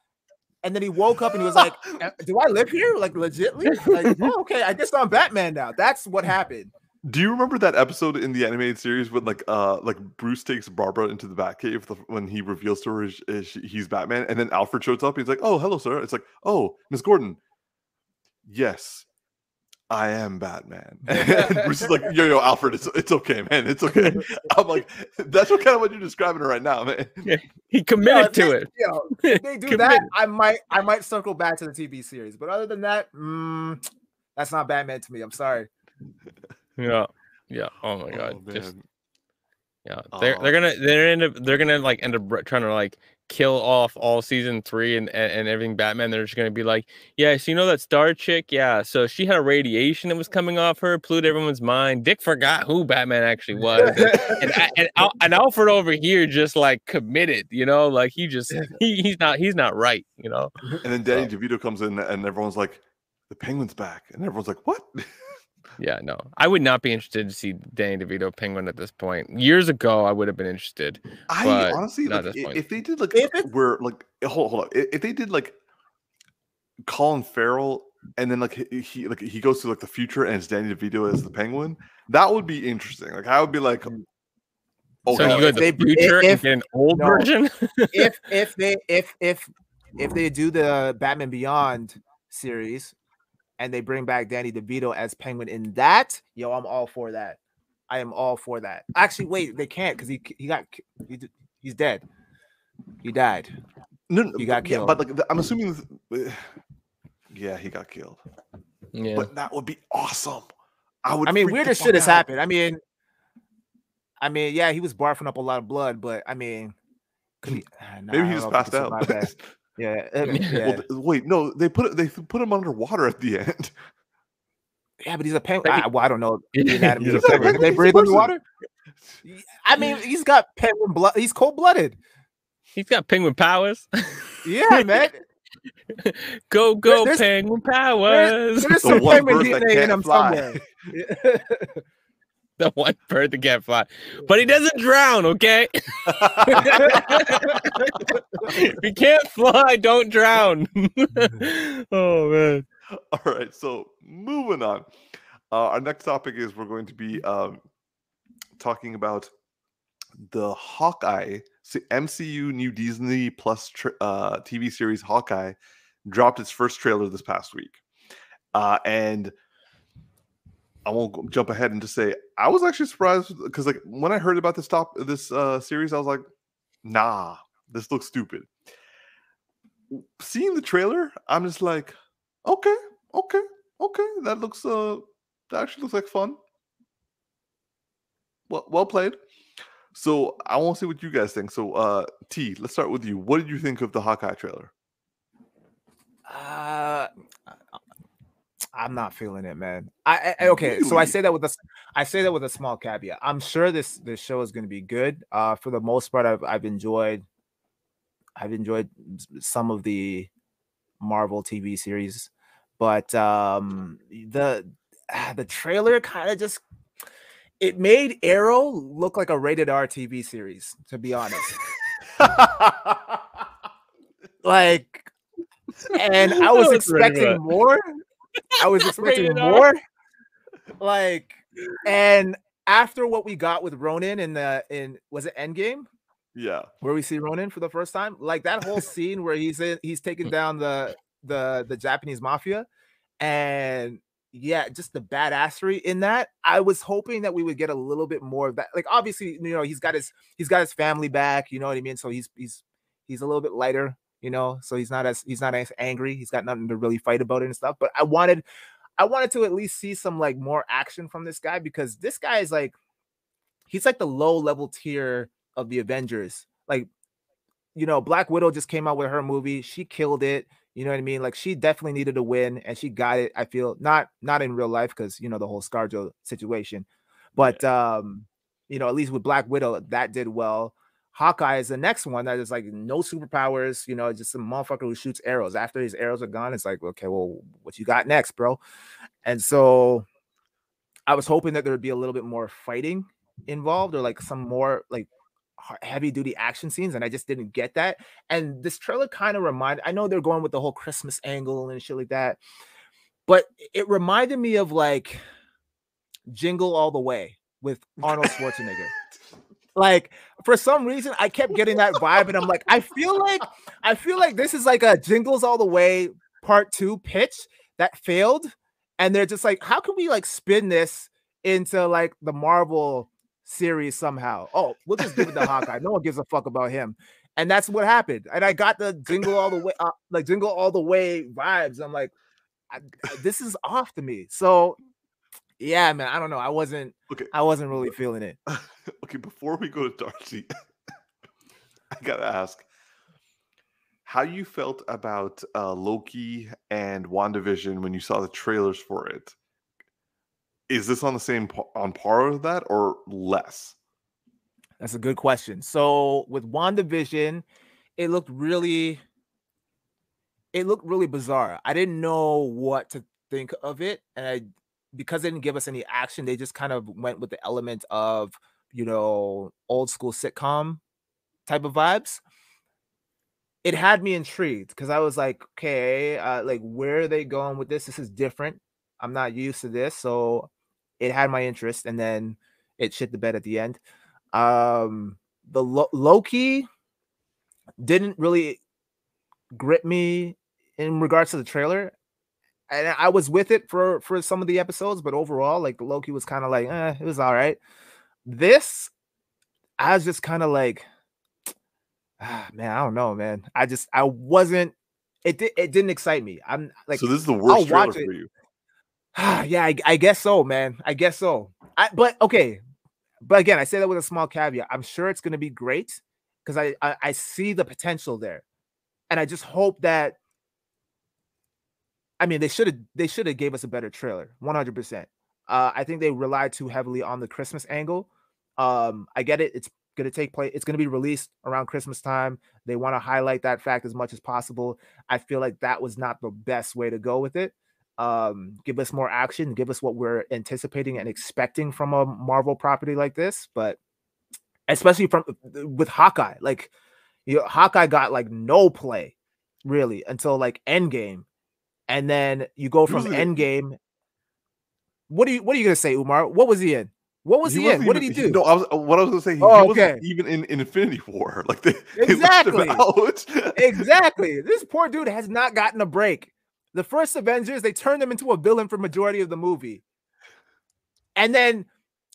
and then he woke up and he was like, "Uh, "Do I live here? Like legitly? Like, oh, okay, I guess I'm Batman now." That's what happened. Do you remember that episode in the animated series when like uh like Bruce takes Barbara into the Batcave the, when he reveals to her is, is he's Batman and then Alfred shows up he's like oh hello sir it's like oh Miss Gordon yes I am Batman and Bruce is like yo yo Alfred it's it's okay man it's okay I'm like that's what kind of what you're describing right now man He committed if to they- it. Yo, if they do that, I might, I might circle back to the TV series. But other than that, mm, that's not Batman to me. I'm sorry. Yeah. Yeah. Oh my god. oh, Just yeah. They're Oh. they're gonna they're end up they're gonna like end up trying to like kill off all season three and, and, and everything Batman. They're just gonna be like, yeah, so you know that star chick? Yeah. So she had a radiation that was coming off her, polluted everyone's mind. Dick forgot who Batman actually was. and and, and, and Alfred over here just like committed, you know, like he just he, he's not he's not right, you know. and then Danny DeVito comes in and everyone's like the penguin's back and everyone's like what Yeah, no, I would not be interested to see Danny DeVito Penguin at this point. Years ago, I would have been interested. I honestly like, at this i- point. if they did like If it- where like hold hold on if they did like Colin Farrell and then like he, he like he goes to like the future and it's Danny DeVito as the Penguin, that would be interesting. Like I would be like, Mm. oh, so no, you go if to they- the future if- and get an old no. version. if if they if if if they do the Batman Beyond series and they bring back Danny DeVito as Penguin in that, yo, I'm all for that. I am all for that. Actually, wait, they can't because he he got he, he's dead. He died. no, no, he got killed. yeah, but like I'm assuming, th- yeah, he got killed. yeah. But that would be awesome. I would. I mean, freak the weirder shit has happened. I mean, I mean, yeah, he was barfing up a lot of blood, but I mean, could he, ah, nah, Maybe he just know if passed could out. survive that. Yeah, Yeah. yeah. Well, th- wait, no, they put it. They put him underwater at the end. Yeah, but he's a penguin. Maybe- I, well, I don't know the He's anatomy a of penguin. Can they penguin, he's a breathe underwater? I mean, he's got penguin blood. He's cold blooded. He's got penguin powers. Yeah, man. go go there's- penguin powers. There's The some penguin DNA in him fly. somewhere. the one bird that can't fly, but he doesn't drown. Okay, if he can't fly, don't drown. oh man. All right, so moving on. Uh, our next topic is we're going to be um, talking about the Hawkeye MCU new Disney Plus uh, TV series Hawkeye dropped its first trailer this past week, uh, and I won't jump ahead and just say I was actually surprised because like when I heard about this top this uh, series, I was like, nah, this looks stupid. Seeing the trailer, I'm just like, okay, okay, okay, that looks uh that actually looks like fun. Well, well played. So I want to see what you guys think. So uh T, let's start with you. What did you think of the Hawkeye trailer? Uh, I'm not feeling it, man. I, I okay. So I say that with a, I say that with a small caveat. I'm sure this this show is going to be good. Uh, for the most part, I've I've enjoyed, I've enjoyed some of the Marvel TV series, but um, the ah, the trailer kind of just it made Arrow look like a rated R TV series. To be honest, like, and I was That was pretty expecting more. I was expecting more. Like, and after what we got with Ronin in the in was it Endgame yeah. where we see Ronin for the first time? Like that whole scene where he's in, he's taking mm. down the the the Japanese mafia, and yeah, just the badassery in that. I was hoping that we would get a little bit more of that. Like obviously, you know, he's got his he's got his family back, you know what I mean? So he's he's he's a little bit lighter, you know, so he's not as he's not as angry. He's got nothing to really fight about it and stuff. But I wanted I wanted to at least see some like more action from this guy because this guy is like he's like the low level tier of the Avengers. Like, you know, Black Widow just came out with her movie. She killed it. You know what I mean? Like she definitely needed a win and she got it. I feel not not in real life because you know the whole ScarJo situation, but yeah. um, you know, at least with Black Widow, that did well. Hawkeye is the next one that is like no superpowers, you know, just a motherfucker who shoots arrows. After his arrows are gone, it's like, okay, well, what you got next, bro? And so I was hoping that there would be a little bit more fighting involved or like some more like heavy duty action scenes and I just didn't get that. And this trailer kind of reminded I know they're going with the whole Christmas angle and shit like that. But it reminded me of like Jingle All the Way with Arnold Schwarzenegger. Like for some reason I kept getting that vibe and I'm like I feel like I feel like this is like a Jingles All the Way part 2 pitch that failed and they're just like how can we like spin this into like the Marvel series somehow. Oh, we'll just give it to Hawkeye. No one gives a fuck about him. And that's what happened. And I got the jingle all the way, uh, like jingle all the way vibes. I'm like, I, this is off to me. So, yeah, man, I don't know. I wasn't. Okay, I wasn't really feeling it. okay, before we go to Darcy, I gotta ask how you felt about uh, Loki and WandaVision when you saw the trailers for it is this on the same on par with that or less? That's a good question. So with WandaVision, it looked really it looked really bizarre. I didn't know what to think of it. And I because they didn't give us any action, they just kind of went with the element of, you know, old school sitcom type of vibes. It had me intrigued because I was like, okay, uh, like where are they going with this? This is different. I'm not used to this. So it had my interest, and then it shit the bed at the end. Um, the Lo- Loki didn't really grip me in regards to the trailer, and I was with it for for some of the episodes, but overall, like Loki was kind of like, eh, it was all right. This, I was just kind of like, ah, man, I don't know, man. I just I wasn't. It did. It didn't excite me. I'm like, so this is the worst I'll trailer for you. yeah, I, I, guess so, man. I guess so. I, but okay, but again, I say that with a small caveat. I'm sure it's going to be great because I, I I see the potential there, and I just hope that. I mean, they should have they should have gave us a better trailer, 100. Uh, percent I think they relied too heavily on the Christmas angle. Um, I get it; it's going to take place. It's going to be released around Christmas time. They want to highlight that fact as much as possible. I feel like that was not the best way to go with it um, give us more action, give us what we're anticipating and expecting from a Marvel property like this. But especially from with Hawkeye, like you know, Hawkeye got like no play really until like Endgame, and then you go from Endgame. What are you What are you gonna say, Umar? What was he in? What was he, he in? What did he do? No, I was uh, what I was gonna say. He, oh, he okay. even in, in, Infinity War, like they exactly, they exactly. This poor dude has not gotten a break the first Avengers, they turned him into a villain for majority of the movie. And then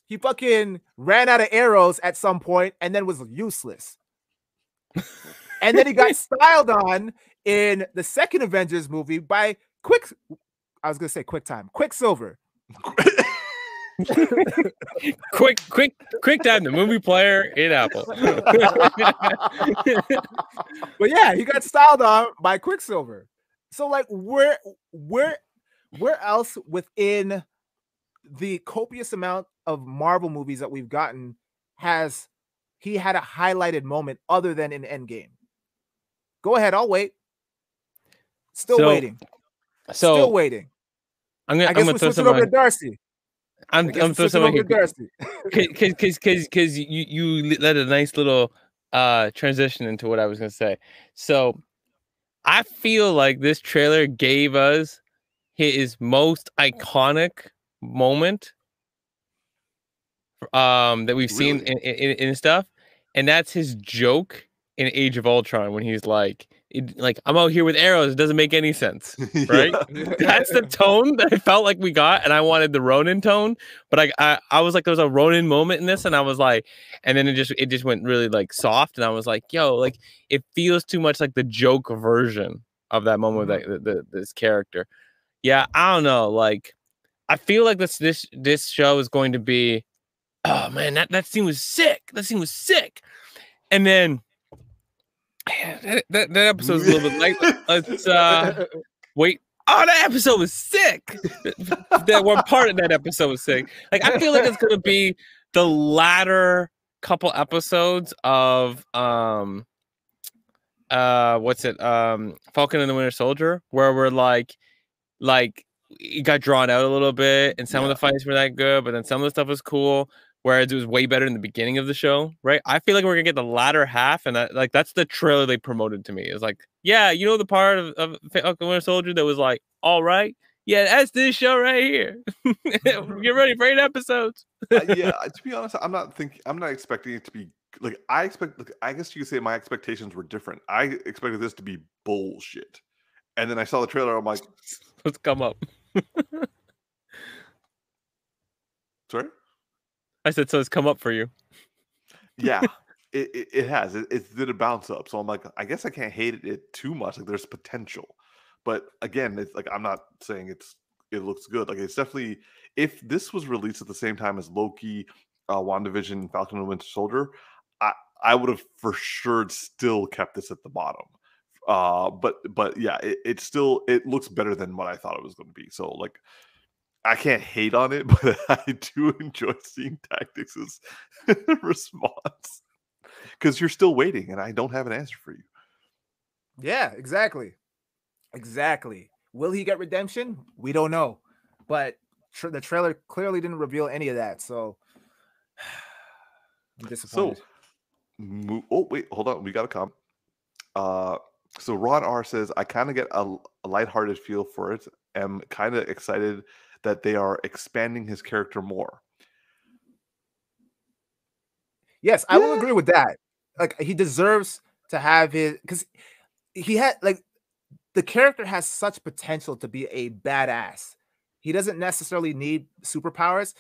he fucking ran out of arrows at some point and then was useless. and then he got styled on in the second Avengers movie by Quick I was gonna say Quick Time, Quicksilver. quick, quick, quick time. The movie player in Apple. but yeah, he got styled on by Quicksilver. So like where where where else within the copious amount of Marvel movies that we've gotten has he had a highlighted moment other than in Endgame? Go ahead, I'll wait. Still so, waiting. So still waiting. I'm gonna, I guess I'm gonna we're switching over to Darcy. I'm I'm throwing someone here because because because because you you let a nice little uh transition into what I was gonna say. So I feel like this trailer gave us his most iconic moment um that we've really? seen in, in, in, stuff and that's his joke in age of ultron when he's like it, like I'm out here with arrows. It doesn't make any sense, right? That's the tone that I felt like we got, and I wanted the Ronin tone, but I, I I was like there was a Ronin moment in this, and I was like, and then it just it just went really like soft, and I was like, yo, like it feels too much like the joke version of that moment mm-hmm. with that the, this character. Yeah, I don't know, like I feel like this this this show is going to be, oh man, that that scene was sick. That scene was sick, and then that, that, that episode's a little bit late. Let's uh, wait. Oh, that episode was sick. that one part of that episode was sick. Like I feel like it's gonna be the latter couple episodes of um uh what's it um Falcon and the Winter Soldier where we're like like it got drawn out a little bit and some yeah. of the fights were that good but then some of the stuff was cool whereas it was way better in the beginning of the show, right? I feel like we're gonna get the latter half, and that, like that's the trailer they promoted to me. It's like, yeah, you know the part of, of Falcon Winter Soldier that was like, all right, yeah, that's this show right here. You're ready for eight episodes. uh, yeah, to be honest, I'm not thinking, I'm not expecting it to be like I expect. Like, I guess you could say my expectations were different. I expected this to be bullshit, and then I saw the trailer. I'm like, let's come up. Sorry. I said, so it's come up for you. Yeah, it, it, it, has. It, it did a bounce up. So I'm like, I guess I can't hate it too much. Like there's potential. But again, it's like I'm not saying it's it looks good. Like it's definitely if this was released at the same time as Loki, uh, WandaVision, Falcon and Winter Soldier, I I would have for sure still kept this at the bottom. Uh, but but yeah, it, it still it looks better than what I thought it was going to be. So like I can't hate on it, but I do enjoy seeing Tactics' response because you're still waiting, and I don't have an answer for you. Yeah, exactly, exactly. Will he get redemption? We don't know, but tra- the trailer clearly didn't reveal any of that. So I'm disappointed. So, oh wait, hold on, we got a comment. Uh, so Ron R says I kind of get a, a lighthearted feel for it. Am kind of excited that they are expanding his character more. Yes, I yeah. will agree with that. Like he deserves to have his because he had like the character has such potential to be a badass. He doesn't necessarily need superpowers,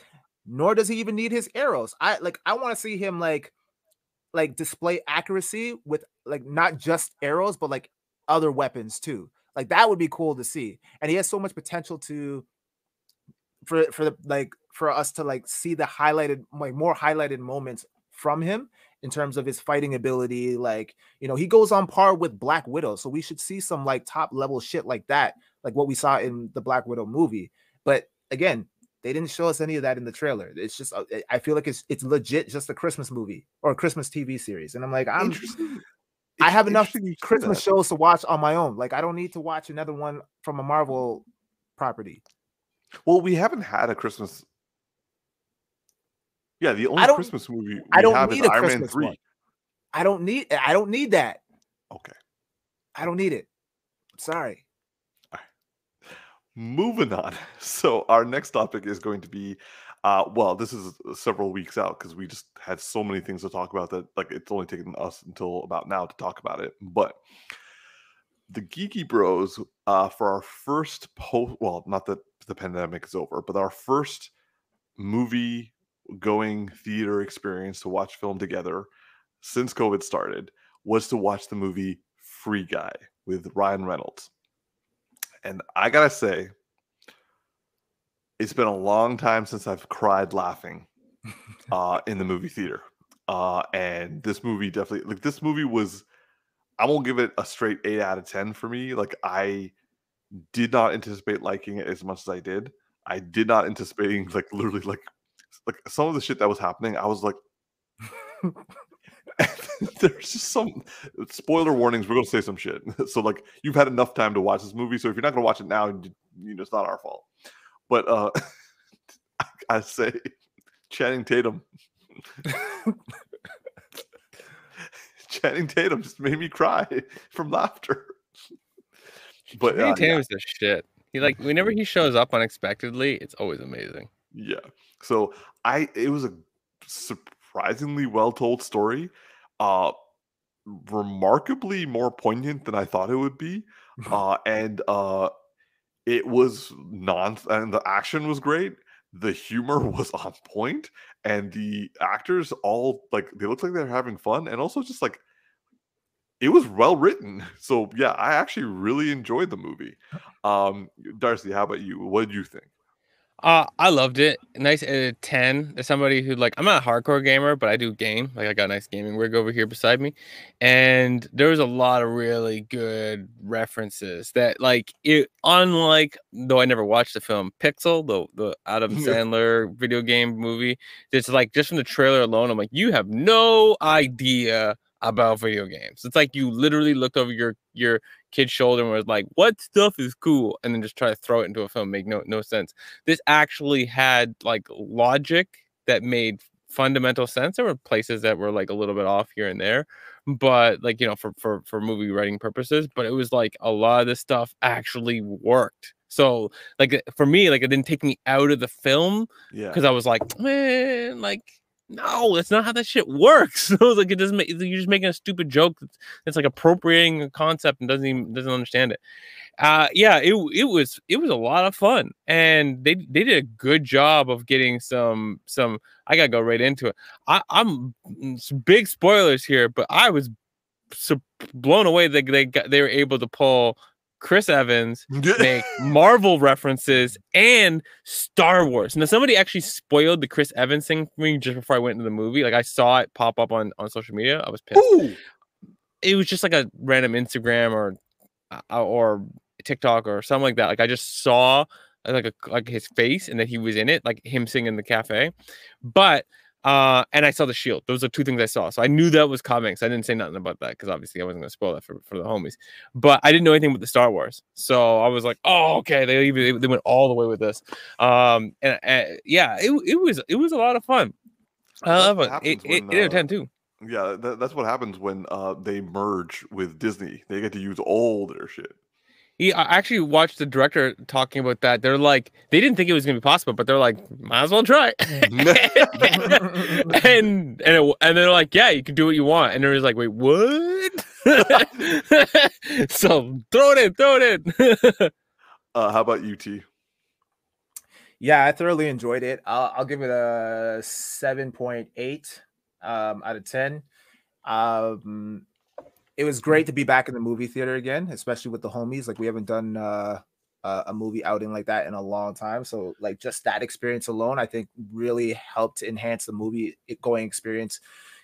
nor does he even need his arrows. I like I want to see him like like display accuracy with like not just arrows, but like other weapons too. Like that would be cool to see. And he has so much potential to for for the like for us to like see the highlighted like more highlighted moments from him in terms of his fighting ability like you know he goes on par with black widow so we should see some like top level shit like that like what we saw in the black widow movie but again they didn't show us any of that in the trailer it's just uh, i feel like it's it's legit just a christmas movie or a christmas tv series and i'm like i'm I have enough Christmas shows to watch on my own. Like I don't need to watch another one from a Marvel property. Well, we haven't had a Christmas. Yeah, the only Christmas movie we I don't have need is Iron Christmas Man Three. One. I don't need. I don't need that. Okay. I don't need it. Sorry. Moving on. So our next topic is going to be, uh, well, this is several weeks out because we just had so many things to talk about that like it's only taken us until about now to talk about it. But the Geeky Bros, uh, for our first post, well, not that the pandemic is over, but our first movie going theater experience to watch film together since COVID started was to watch the movie Free Guy with Ryan Reynolds. And I gotta say, it's been a long time since I've cried laughing uh, in the movie theater. Uh, and this movie definitely, like, this movie was, I won't give it a straight eight out of 10 for me. Like, I did not anticipate liking it as much as I did. I did not anticipating like literally like like some of the shit that was happening. I was like, there's just some spoiler warnings. We're gonna say some shit. So like you've had enough time to watch this movie. So if you're not gonna watch it now, you, you know it's not our fault. But uh I, I say Channing Tatum. Channing Tatum just made me cry from laughter. But uh, Tatum's yeah. the shit. He like whenever he shows up unexpectedly, it's always amazing. Yeah. So I it was a surprisingly well told story. Uh remarkably more poignant than I thought it would be. Uh, and uh, it was non and the action was great. The humor was on point, and the actors all like they looked like they're having fun, and also just like it was well written. So yeah, I actually really enjoyed the movie. Um, Darcy, how about you? What did you think? Uh, I loved it. Nice uh, 10. As somebody who like I'm not a hardcore gamer, but I do game. Like I got a nice gaming rig over here beside me. And there was a lot of really good references that like it unlike though I never watched the film Pixel, the the Adam Sandler video game movie. It's like just from the trailer alone, I'm like, you have no idea about video games. It's like you literally looked over your your kid's shoulder and was like, "What stuff is cool?" and then just try to throw it into a film. Make no no sense. This actually had like logic that made fundamental sense. There were places that were like a little bit off here and there, but like you know for for for movie writing purposes. But it was like a lot of this stuff actually worked. So like for me, like it didn't take me out of the film. Yeah. Because I was like, man, like no, that's not how that shit works. Like, it doesn't make you're just making a stupid joke that's, that's like appropriating a concept and doesn't even doesn't understand it. Uh yeah, it it was it was a lot of fun. And they they did a good job of getting some some I gotta go right into it. I, I'm mm, big spoilers here, but I was so blown away that they got they were able to pull Chris Evans, make Marvel references and Star Wars. Now, somebody actually spoiled the Chris Evans thing for me just before I went into the movie. Like I saw it pop up on on social media. I was pissed. Ooh. It was just like a random Instagram or uh, or TikTok or something like that. Like I just saw like a like his face and that he was in it, like him singing in the cafe. But uh, and I saw the shield. Those are two things I saw. So I knew that was coming. So I didn't say nothing about that because obviously I wasn't going to spoil that for, for the homies. But I didn't know anything with the Star Wars. So I was like, oh, okay. They even they went all the way with this. Um, and, and yeah, it, it was it was a lot of fun. I love it. Eight, when, eight, eight uh, out ten too. Yeah, that, that's what happens when uh, they merge with Disney. They get to use all their shit he I actually watched the director talking about that. They're like, they didn't think it was gonna be possible, but they're like, might as well try. and and it, and they're like, yeah, you can do what you want. And they're like, wait, what? so throw it in, throw it in. uh, how about UT? Yeah, I thoroughly enjoyed it. I'll, I'll give it a seven point eight um, out of ten. Um, it was great to be back in the movie theater again, especially with the homies. Like we haven't done uh, a movie outing like that in a long time. So like just that experience alone, I think really helped enhance the movie going experience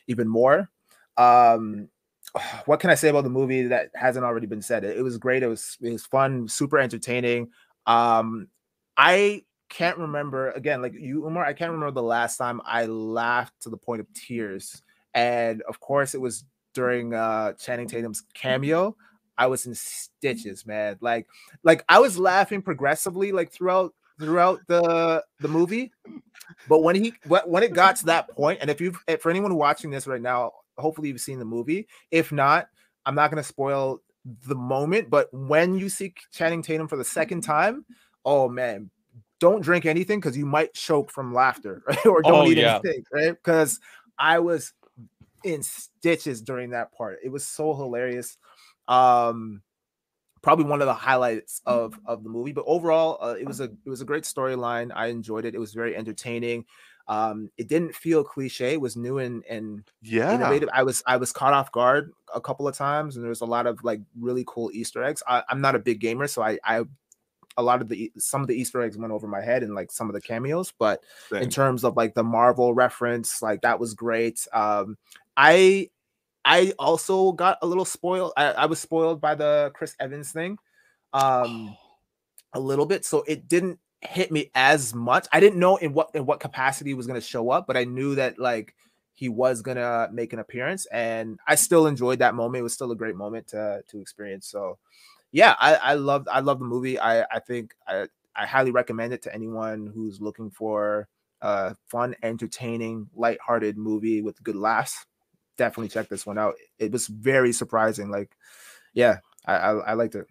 even more. Um, what can I say about the movie that hasn't already been said? It, it was great. It was it was fun, super entertaining. Um, I can't remember again, like you, Umar. I can't remember the last time I laughed to the point of tears. And of course, it was during uh Channing Tatum's cameo, I was in stitches, man. Like, like I was laughing progressively, like throughout throughout the the movie. But when he when it got to that point, and if you for anyone watching this right now, hopefully you've seen the movie. If not, I'm not gonna spoil the moment. But when you see Channing Tatum for the second time, oh man, don't drink anything because you might choke from laughter, right? or don't oh, eat yeah. anything, right? Because I was in stitches during that part. It was so hilarious. Um, probably one of the highlights of of the movie. But overall, uh, it was a it was a great storyline. I enjoyed it. It was very entertaining. Um, it didn't feel cliche. It was new and and yeah, innovative. I was I was caught off guard a couple of times, and there was a lot of like really cool Easter eggs. I, am not a big gamer, so I I a lot of the some of the Easter eggs went over my head and like some of the cameos, but Same. in terms of like the Marvel reference, like that was great. Um, I I also got a little spoiled. I, I was spoiled by the Chris Evans thing, um, oh. a little bit. So it didn't hit me as much. I didn't know in what in what capacity he was going to show up, but I knew that like he was gonna make an appearance, and I still enjoyed that moment. It was still a great moment to to experience. So, yeah, I I love I love the movie. I I think I I highly recommend it to anyone who's looking for a fun, entertaining, light-hearted movie with good laughs definitely check this one out. It was very surprising. Like, yeah, I I, I liked it.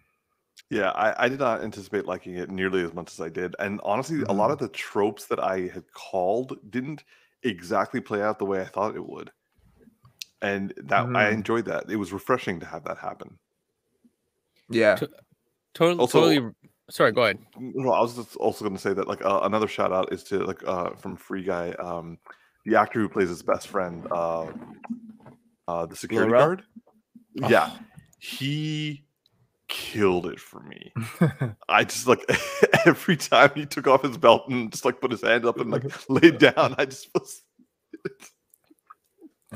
Yeah, I, I did not anticipate liking it nearly as much as I did. And honestly, mm-hmm. a lot mm-hmm. of the tropes that I had called didn't exactly play out the way I thought it would. and that I Mhm. enjoyed that. It was refreshing to have that happen. Yeah. Totally. Also- totally. Sorry, go ahead. No, I was just also going to say that like uh, another shout out is to like uh, from Free Guy, um, the actor who plays his best friend, uh, uh, the security Lil Rel? guard. Yeah, he killed it for me. I just like every time he took off his belt and just like put his hand up and like laid down, I just was.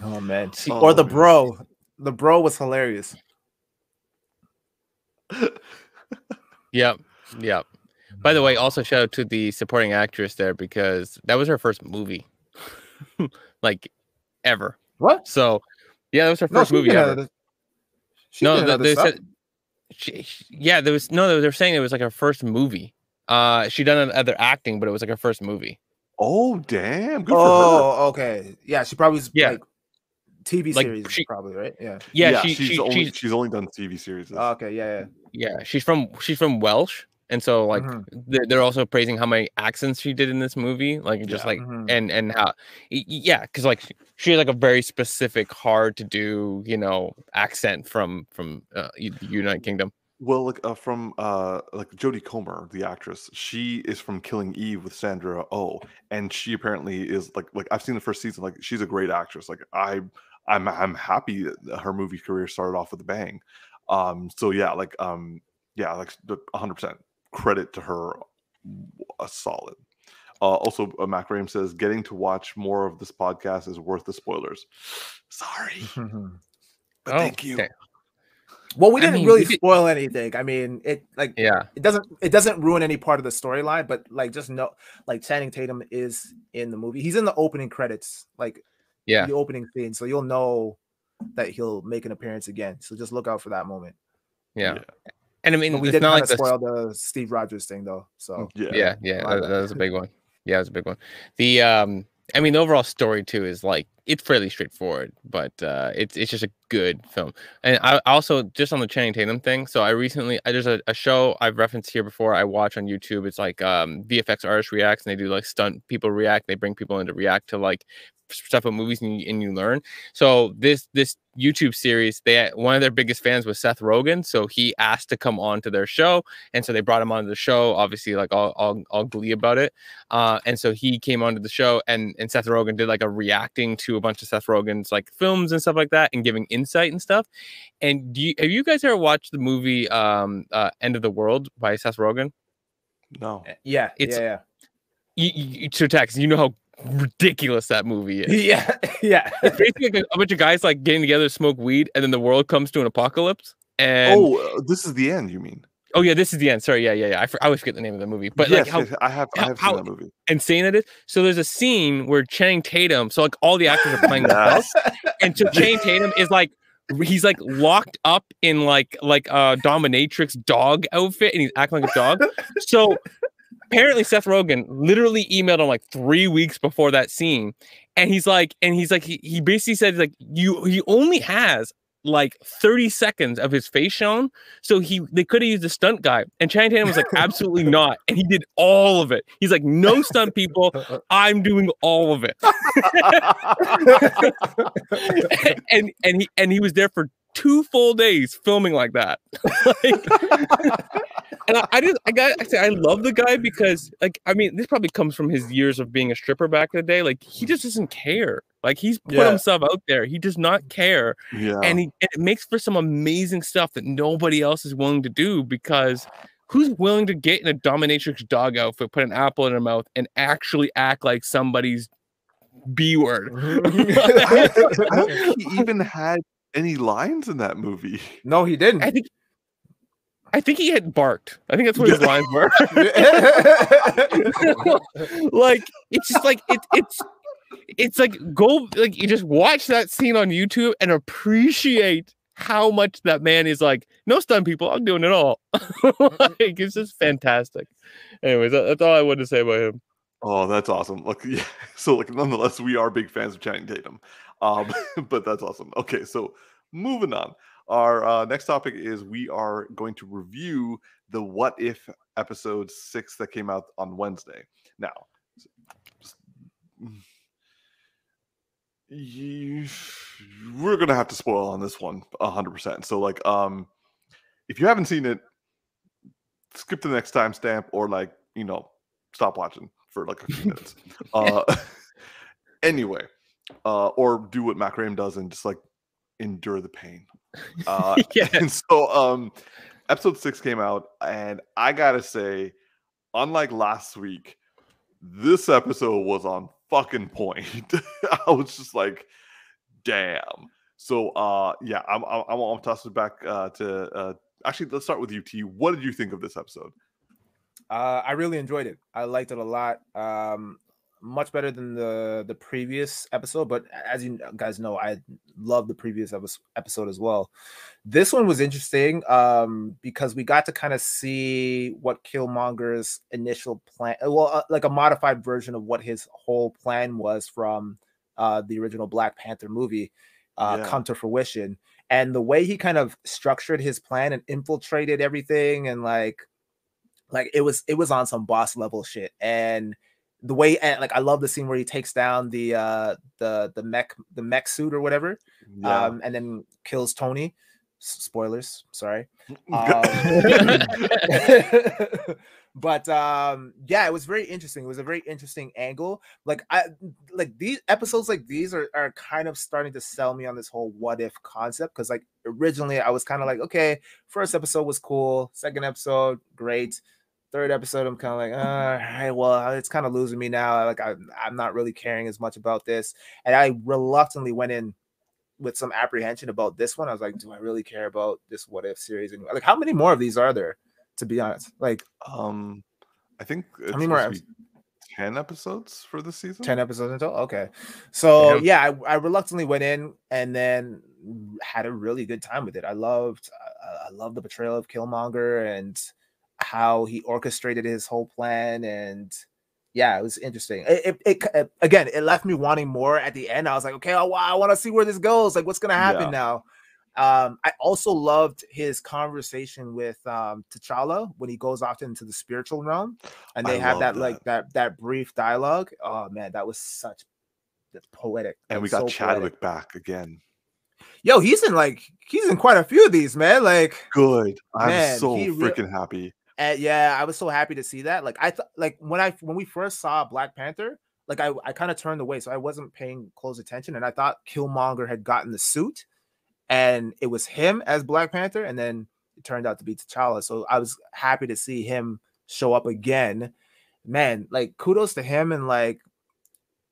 Oh man. See- or the Oh, man. bro. The bro was hilarious. Yep. Yep. By the way, also shout out to the supporting actress there because that was her first movie, like ever. What? So, yeah, that was her first she movie ever. other- No, the, they stuff. said, she, she- yeah, there was no. They were saying it was like her first movie. Uh, she done other acting, but it was like her first movie. Oh damn! Good for her. Oh, okay. Yeah, she probably was Yeah. like TV Like, series, she- probably right. Yeah. Yeah, she, she's she, only she's she's only done TV series. Oh, okay. Yeah. yeah, she's from she's from Welsh, and so like Mhm. they're, also praising how many accents she did in this movie, like just Yeah. like Mhm. and and how yeah because like she- she has like a very specific hard to do you know accent from from uh, the united kingdom Well, like uh, from uh, like Jodie Comer, the actress, she is from Killing Eve with Sandra Oh, and she apparently is like like I've seen the first season. Like she's a great actress. Like I, I'm I'm happy that her movie career started off with a bang. Um, so yeah, like um, yeah, like 100 percent credit to her, a solid. Uh, also, uh, Mac Rame says getting to watch more of this podcast is worth the spoilers. Sorry, but Oh, thank you. Mm-hmm. well, we I didn't mean, really did- spoil anything. I mean, it like yeah it doesn't it doesn't ruin any part of the storyline, but like just know like Channing Tatum is in the movie. He's in the opening credits, like yeah the opening scene, so you'll know that he'll make an appearance again. So just look out for that moment. yeah and i mean But we did not kind like of the spoil the Steve Rogers thing though. So Yeah, yeah yeah that, that. was a big one. Yeah it was a big one. The um i mean the overall story too is like it's fairly straightforward but uh it's it's just a good film. And i I also just on the channing tatum thing so i recently I, there's a, a show i've referenced here before i watch on youtube it's like um vfx artist reacts and they do like stunt people react they bring people in to react to like stuff with movies and you, and you learn. So this this youtube series they one of their biggest fans was seth rogen so he asked to come on to their show and so they brought him onto the show obviously like all, all, all glee about it. Uh, and so he came onto the show and and seth rogen did like a reacting to a bunch of seth rogen's like films and stuff like that and giving insight and stuff. And do you have you guys ever watched the movie um uh, end of the world by seth rogen? No. yeah, It's- yeah, you, you, so Tex, you know how ridiculous that movie yeah, is yeah, yeah. it's basically like a bunch of guys like getting together to smoke weed and then the world comes to an apocalypse and oh, uh, this is the end. You mean? Oh yeah this is the end sorry yeah yeah yeah i, for- I always forget the name of the movie but yes, like how yes, I have. I how- have how- seen that movie. insane it is. So there's a scene where Channing Tatum, so like all the actors are playing themselves, and so Channing Tatum is like he's like locked up in like like a dominatrix dog outfit, and he's acting like a dog. So apparently Seth Rogen literally emailed him like three weeks before that scene, and he's like, and he's like, he, he basically said like you he only has like 30 seconds of his face shown so he they could have used a stunt guy. And Channing Tatum was like absolutely not and he did all of it. He's like no stunt people. I'm doing all of it. And and he and he was there for two full days filming like that. Like, and I, I just I got I say I love the guy because like I mean this probably comes from his years of being a stripper back in the day. Like he just doesn't care. Like he's put Yeah. himself out there. He does not care, yeah. and he and it makes for some amazing stuff that nobody else is willing to do because. Who's willing to get in a dominatrix dog outfit, put an apple in her mouth, and actually act like somebody's B word? I don't think he even had any lines in that movie. no, he didn't. I think I think he had barked. I think that's what his lines were. like it's just like it, it's it's like go like you just watch that scene on YouTube and appreciate how much that man is like no stun people i'm doing it all like it's just fantastic anyways that- that's all i wanted to say about him Oh, that's awesome. Look, yeah. So, like, nonetheless, we are big fans of Channing Tatum. Um, but that's awesome. Okay, so moving on. Our uh, next topic is we are going to review the What If episode six that came out on Wednesday. Now, you, we're gonna have to spoil on this one one hundred percent. So like, um, if you haven't seen it, skip to the next timestamp or like you know stop watching for like a few minutes. Uh, anyway, uh, or do what Mac Graham does and just like endure the pain. Uh, yeah. And so, um, episode six came out, and I gotta say, unlike last week, this episode was on fucking point. I was just like, damn. So, uh, yeah, I'm I'm, I'm, I'm toss it back uh, to uh, actually let's start with you. T. What did you think of this episode? Uh, I really enjoyed it. I liked it a lot. Um, much better than the the previous episode. But as you guys know, I love the previous episode as well. This one was interesting um, because we got to kind of see what Killmonger's initial plan, well, uh, like a modified version of what his whole plan was from uh, the original Black Panther movie, uh, yeah. come to fruition. And the way he kind of structured his plan and infiltrated everything, and like, like it was it was on some boss level shit, and the way and like I love the scene where he takes down the uh the the mech the mech suit or whatever, yeah. um, and then kills Tony. S- spoilers, sorry. Um, but um yeah it was very interesting it was a very interesting angle like i like these episodes like these are, are kind of starting to sell me on this whole what if concept because like originally i was kind of like okay first episode was cool second episode great third episode, I'm kind of like, all right, well, it's kind of losing me now. Like I, I'm not really caring as much about this, and I reluctantly went in with some apprehension about this one. I was like, do I really care about this what if series? And like, how many more of these are there? To be honest, like, um, I think how many more? 10 episodes for the season 10 episodes until okay so yeah, yeah I, I, reluctantly went in and then had a really good time with it i loved i, I loved the portrayal of killmonger and how he orchestrated his whole plan and yeah it was interesting it, it, it, again it left me wanting more at the end i was like okay oh, i want to see where this goes like what's gonna happen yeah. now um, I also loved his conversation with um, T'Challa when he goes off into the spiritual realm, and they I have that, that, like that that brief dialogue. Oh man, that was such poetic. And we got so Chadwick poetic. back again. Yo, he's in like he's in quite a few of these, man. Like good. I'm man, so freaking re- happy. And yeah, I was so happy to see that. Like I thought, like when I when we first saw Black Panther, like I I kind of turned away, so I wasn't paying close attention, and I thought Killmonger had gotten the suit, and it was him as Black Panther, and then it turned out to be T'Challa. So I was happy to see him show up again. Man, like kudos to him and like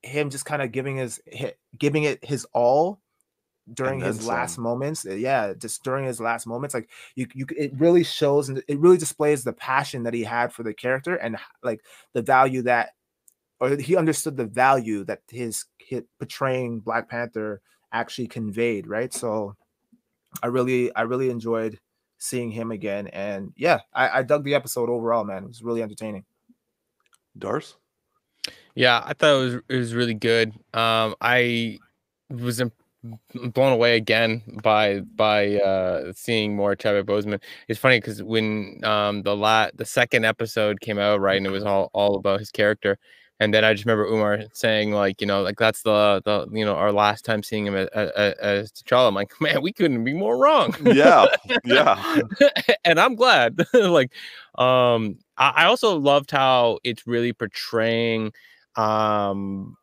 him just kind of giving his giving it his all during his last moments uh, yeah just during his last moments like you you it really shows and it really displays the passion that he had for the character and like the value that or he understood the value that his, his portraying black panther actually conveyed right? So i really i really enjoyed seeing him again and yeah i, I dug the episode overall man. It was really entertaining. Darce? Yeah i thought it was it was really good. Um i was imp- blown away again by by uh seeing more Chadwick Boseman. It's funny because when um the la- the second episode came out, right, and it was all all about his character, and then I just remember Umar saying like, you know, like that's the the you know our last time seeing him as, as T'Challa. I'm like, man, we couldn't be more wrong. Yeah, yeah. and I'm glad. like, um, I, I also loved how it's really portraying, um,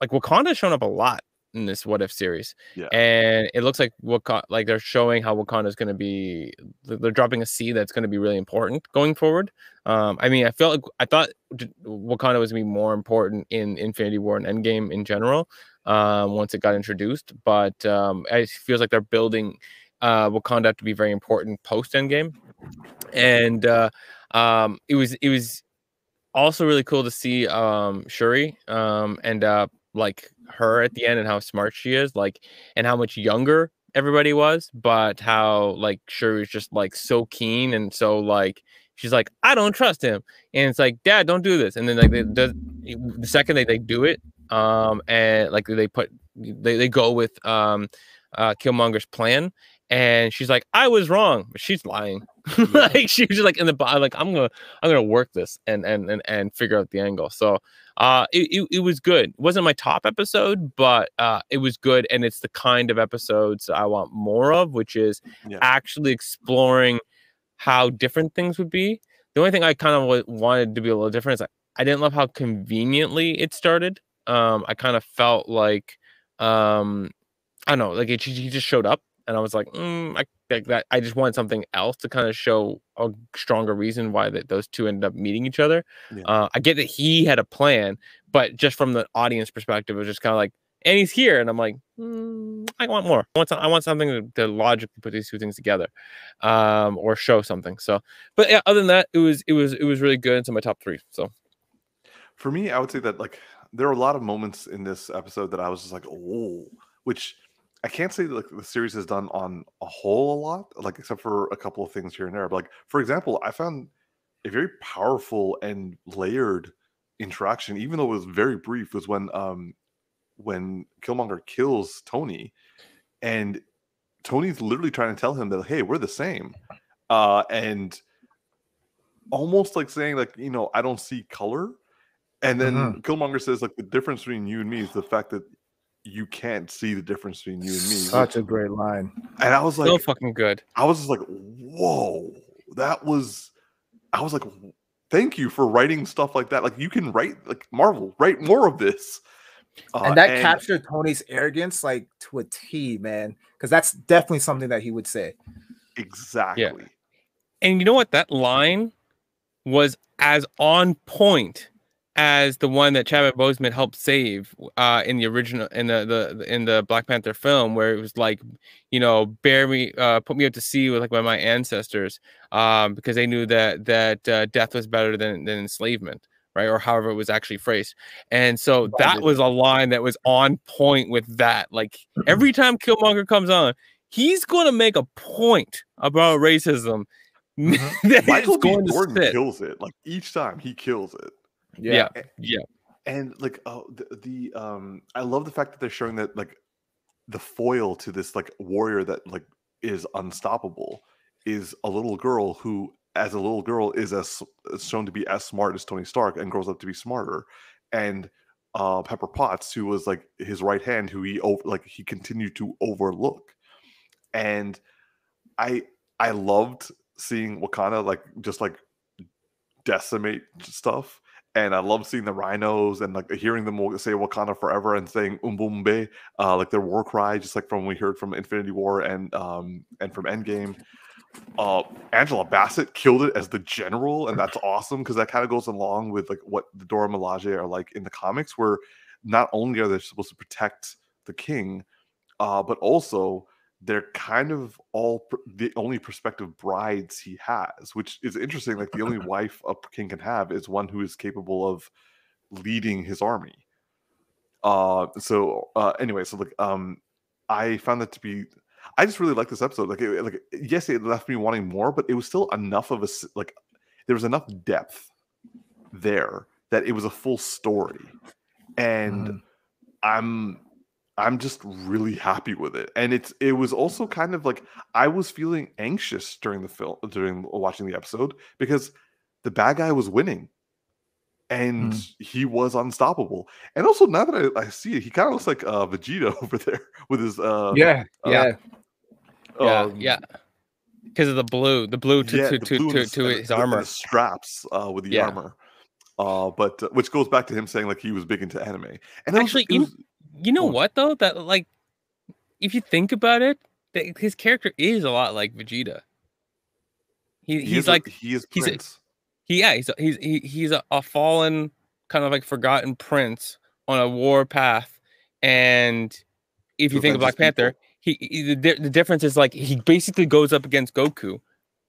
like Wakanda shown up a lot in this what if series. Yeah. And it looks like Wakanda, like they're showing how Wakanda is going to be, they're dropping a seed that's going to be really important going forward. Um, I mean, I felt like I thought Wakanda was going to be more important in Infinity War and Endgame in general um, once it got introduced, but um, it feels like they're building uh, Wakanda to be very important post Endgame. And uh, um, it was, it was, also really cool to see um Shuri um end up like her at the end and how smart she is, like, and how much younger everybody was, but how like Shuri was just like so keen and so like she's like, I don't trust him, and it's like, Dad, don't do this, and then like they, the, the second they, they do it, um, and like they put they, they go with um uh Killmonger's plan, and she's like, I was wrong, but she's lying. like she was just like in the bottom, like I'm gonna I'm gonna work this and and and and figure out the angle. So uh it, it, it was good. It wasn't my top episode, but uh it was good and it's the kind of episodes I want more of, which is Yeah. actually exploring how different things would be. The only thing I kind of wa- wanted to be a little different is I, I didn't love how conveniently it started. Um I kind of felt like um I don't know, like it, he just showed up and I was like, mm, I like that. I just wanted something else to kind of show a stronger reason why that those two ended up meeting each other. Yeah. Uh, I get that he had a plan, but just from the audience perspective, it was just kind of like, and he's here, and I'm like, mm, I want more. I want, some, I want something to, to logically put these two things together, um, or show something. So, but yeah, other than that, it was it was it was really good. It's in my top three. So For me, I would say that like there are a lot of moments in this episode that I was just like, oh, which I can't say that like the series has done on a whole a lot, like except for a couple of things here and there. But like for example, I found a very powerful and layered interaction, even though it was very brief, was when um when Killmonger kills Tony, and Tony's literally trying to tell him that hey, we're the same, uh, and almost like saying like you know I don't see color, and then Mhm. Killmonger says like the difference between you and me is the fact that you can't see the difference between you and me. Such a great line. And I was like, so fucking good. I was just like, whoa, that was. I was like, thank you for writing stuff like that. Like you can write like Marvel, write more of this. Uh, and that captured Tony's arrogance like to a T, man. Because that's definitely something that he would say. exactly. And you know what? That line was as on point as the one that Chadwick Boseman helped save uh, in the original in the, the in the Black Panther film, where it was like, you know, bear me, uh, put me out to sea with like by my ancestors, um, because they knew that that uh, death was better than than enslavement, right? Or however it was actually phrased. And so that was a line that was on point with that. Like every time Killmonger comes on, he's going to make a point about racism. Mhm. that Michael B. going to Jordan sit. kills it. Like each time he kills it. Yeah. A- Yeah. And like oh the, the um I love the fact that they're showing that like the foil to this like warrior that like is unstoppable is a little girl who as a little girl is as is shown to be as smart as Tony Stark and grows up to be smarter. And uh Pepper Potts who was like his right hand who he over like he continued to overlook. And I I loved seeing Wakanda like just like decimate stuff. And I love seeing the rhinos and like hearing them say Wakanda forever and saying Umbumbe, uh, like their war cry, just like from we heard from Infinity War and um and from Endgame. Uh, Angela Bassett killed it as the general, and that's awesome because that kind of goes along with like what the Dora Milaje are like in the comics, where not only are they supposed to protect the king, uh, but also they're kind of all pr- the only prospective brides he has, which is interesting. Like the only wife a king can have is one who is capable of leading his army. Uh, so uh, anyway, so like um, I found that to be. I just really like this episode. Like, it, like yes, it left me wanting more, but it was still enough of a like. There was enough depth there that it was a full story, and Mhm. I'm I'm just really happy with it. And it's it was also kind of like I was feeling anxious during the film during watching the episode because the bad guy was winning and he was unstoppable. And also now that I, I see it, he kind of looks like uh Vegeta over there with his uh yeah, uh, yeah. Yeah. um, yeah. Because of the blue, the blue to yeah, to to, blue to, to his armor. the straps uh with the Yeah. armor. Uh, but uh, which goes back to him saying like he was big into anime. And it was- Actually, you- was- You know what though? That like, if you think about it, that his character is a lot like Vegeta. He, he he's is a- like he is he's a- he, yeah, he's a, he's he, he's a, a fallen kind of like forgotten prince on a war path, and if you think of Black Panther, he, he the, the difference is like he basically goes up against Goku.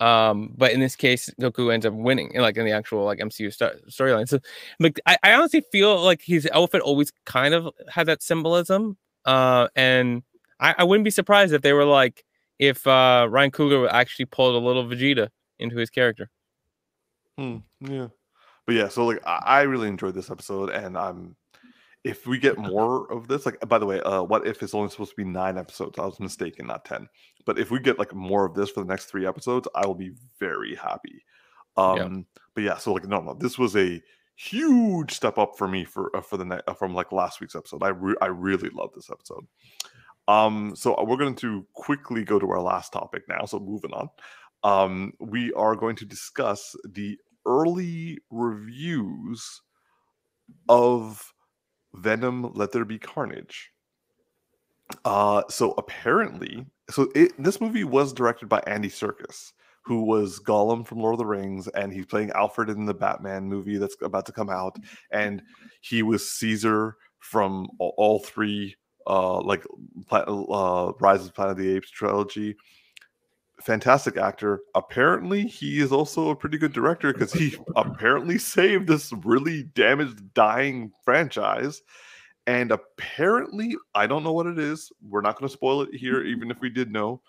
Um, but in this case, Goku ends up winning, in like in the actual like MCU sto- storyline. So, like, I, I honestly feel like his outfit always kind of had that symbolism. Uh, and I, I wouldn't be surprised if they were like, if uh Ryan Coogler actually pulled a little Vegeta into his character. Hmm, yeah, but yeah. So like, I, I really enjoyed this episode, and I'm. if we get more of this, like by the way, uh, what if it's only supposed to be nine episodes? I was mistaken, not ten. But if we get like more of this for the next three episodes, I will be very happy. Um, yeah. but yeah, so like no, no, this was a huge step up for me for uh, for the ne- uh, from like last week's episode. I re- I really love this episode. Um, so uh, we're going to quickly go to our last topic now. So moving on, um, we are going to discuss the early reviews of Venom Let There Be Carnage. Uh, so apparently, so it, this movie was directed by Andy Serkis, who was Gollum from Lord of the Rings, and he's playing Alfred in the Batman movie that's about to come out, and he was Caesar from all, all three, uh, like uh, Rise of the Planet of the Apes trilogy. Fantastic actor. Apparently, he is also a pretty good director because he apparently saved this really damaged, dying franchise. And apparently, I don't know what it is. We're not going to spoil it here, even if we did know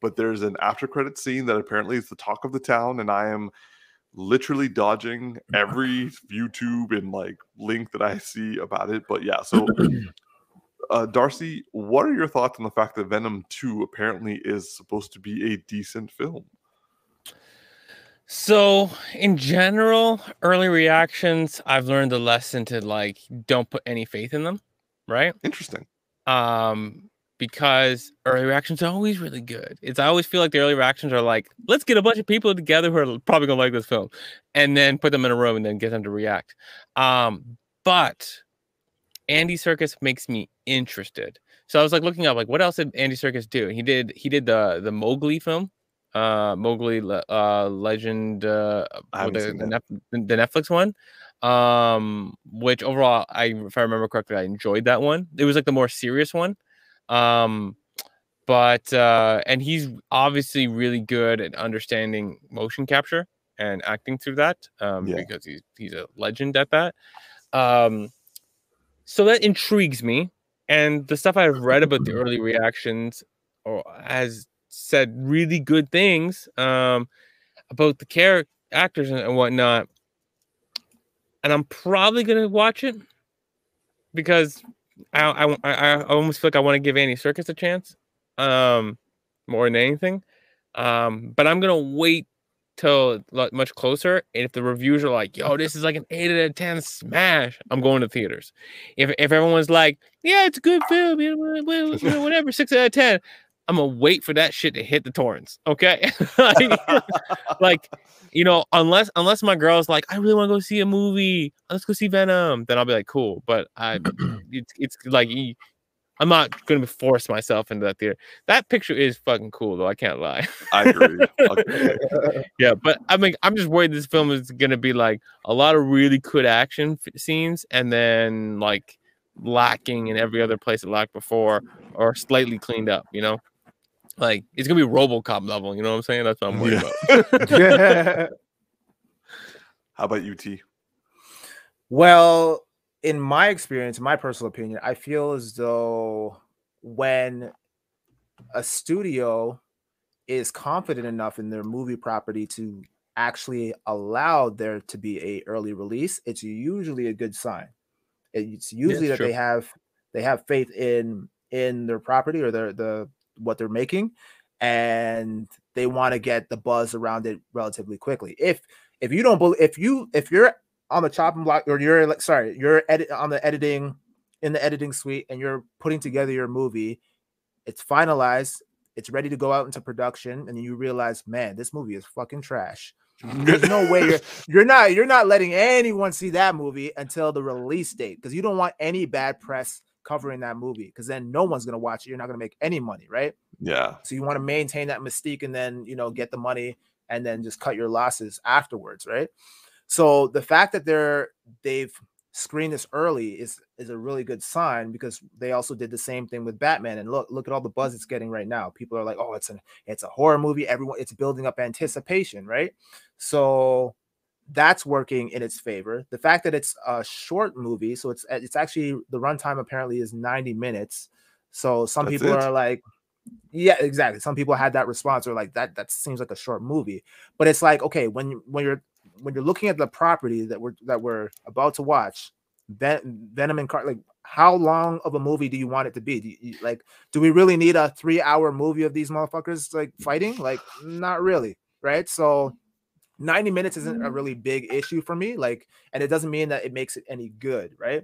but there's an after credit scene that apparently is the talk of the town, and I am literally dodging every YouTube and like link that I see about it. But yeah, so uh, Darcy, what are your thoughts on the fact that Venom 2 apparently is supposed to be a decent film? So, in general, early reactions, I've learned the lesson to like don't put any faith in them, right? Interesting. Um because early reactions are always really good. It's I always feel like the early reactions are like, let's get a bunch of people together who are probably gonna like this film, and then put them in a room and then get them to react. Um, but Andy Serkis makes me interested. So I was like looking up like what else did Andy Serkis do? He did he did the the Mowgli film, uh Mowgli uh Legend uh the, the, Netflix one um which overall I if I remember correctly I enjoyed that one. It was like the more serious one. Um, but uh, and he's obviously really good at understanding motion capture and acting through that um, yeah. because he's he's a legend at that. Um, so that intrigues me, and the stuff I've read about the early reactions or has said really good things um, about the character actors and whatnot. And I'm probably gonna watch it because I, I, I almost feel like I want to give Andy Serkis a chance, um, more than anything. Um, but I'm gonna wait till much closer. And if the reviews are like, "Yo, this is like an eight out of ten smash," I'm going to theaters. If if everyone's like, "Yeah, it's a good film," you know, whatever, six out of ten, I'm gonna wait for that shit to hit the torrents. Okay, like, like you know, unless unless my girl's like, I really want to go see a movie, let's go see Venom, then I'll be like, cool. But I, it's it's like I'm not gonna force myself into that theater. That picture is fucking cool though. I can't lie. I agree. Okay. yeah, but I mean, I'm just worried this film is gonna be like a lot of really good action f- scenes, and then like lacking in every other place it lacked before, or slightly cleaned up. You know. Like it's gonna be RoboCop level. You know what I'm saying? That's what I'm worried yeah. about. How about UT? Well, in my experience, in my personal opinion, I feel as though when a studio is confident enough in their movie property to actually allow there to be a early release, it's usually a good sign. It's usually yeah, that true. they have they have faith in in their property or their the what they're making and they want to get the buzz around it relatively quickly. If if you don't believe if you if you're on the chopping block or you're like sorry, you're edit on the editing in the editing suite and you're putting together your movie, it's finalized, it's ready to go out into production, and you realize, man, this movie is fucking trash. There's no way you're you're not you're not letting anyone see that movie until the release date because you don't want any bad press covering that movie because then no one's gonna watch it. You're not gonna make any money, right? Yeah. So you want to maintain that mystique and then you know get the money and then just cut your losses afterwards, right? So the fact that they're they've screened this early is is a really good sign because they also did the same thing with Batman. And look, look at all the buzz it's getting right now. People are like, oh, it's an it's a horror movie. Everyone, it's building up anticipation, right? So that's working in its favor. The fact that it's a short movie, so it's it's actually the runtime apparently is 90 minutes. So some that's people it? are like, yeah, exactly. Some people had that response or like that that seems like a short movie. But it's like, okay, when when you're when you're looking at the property that we're that we're about to watch, Ven- Venom and Car- like how long of a movie do you want it to be? Do you, like, do we really need a three-hour movie of these motherfuckers like fighting? Like, not really, right? So, 90 minutes isn't a really big issue for me. Like, and it doesn't mean that it makes it any good, right?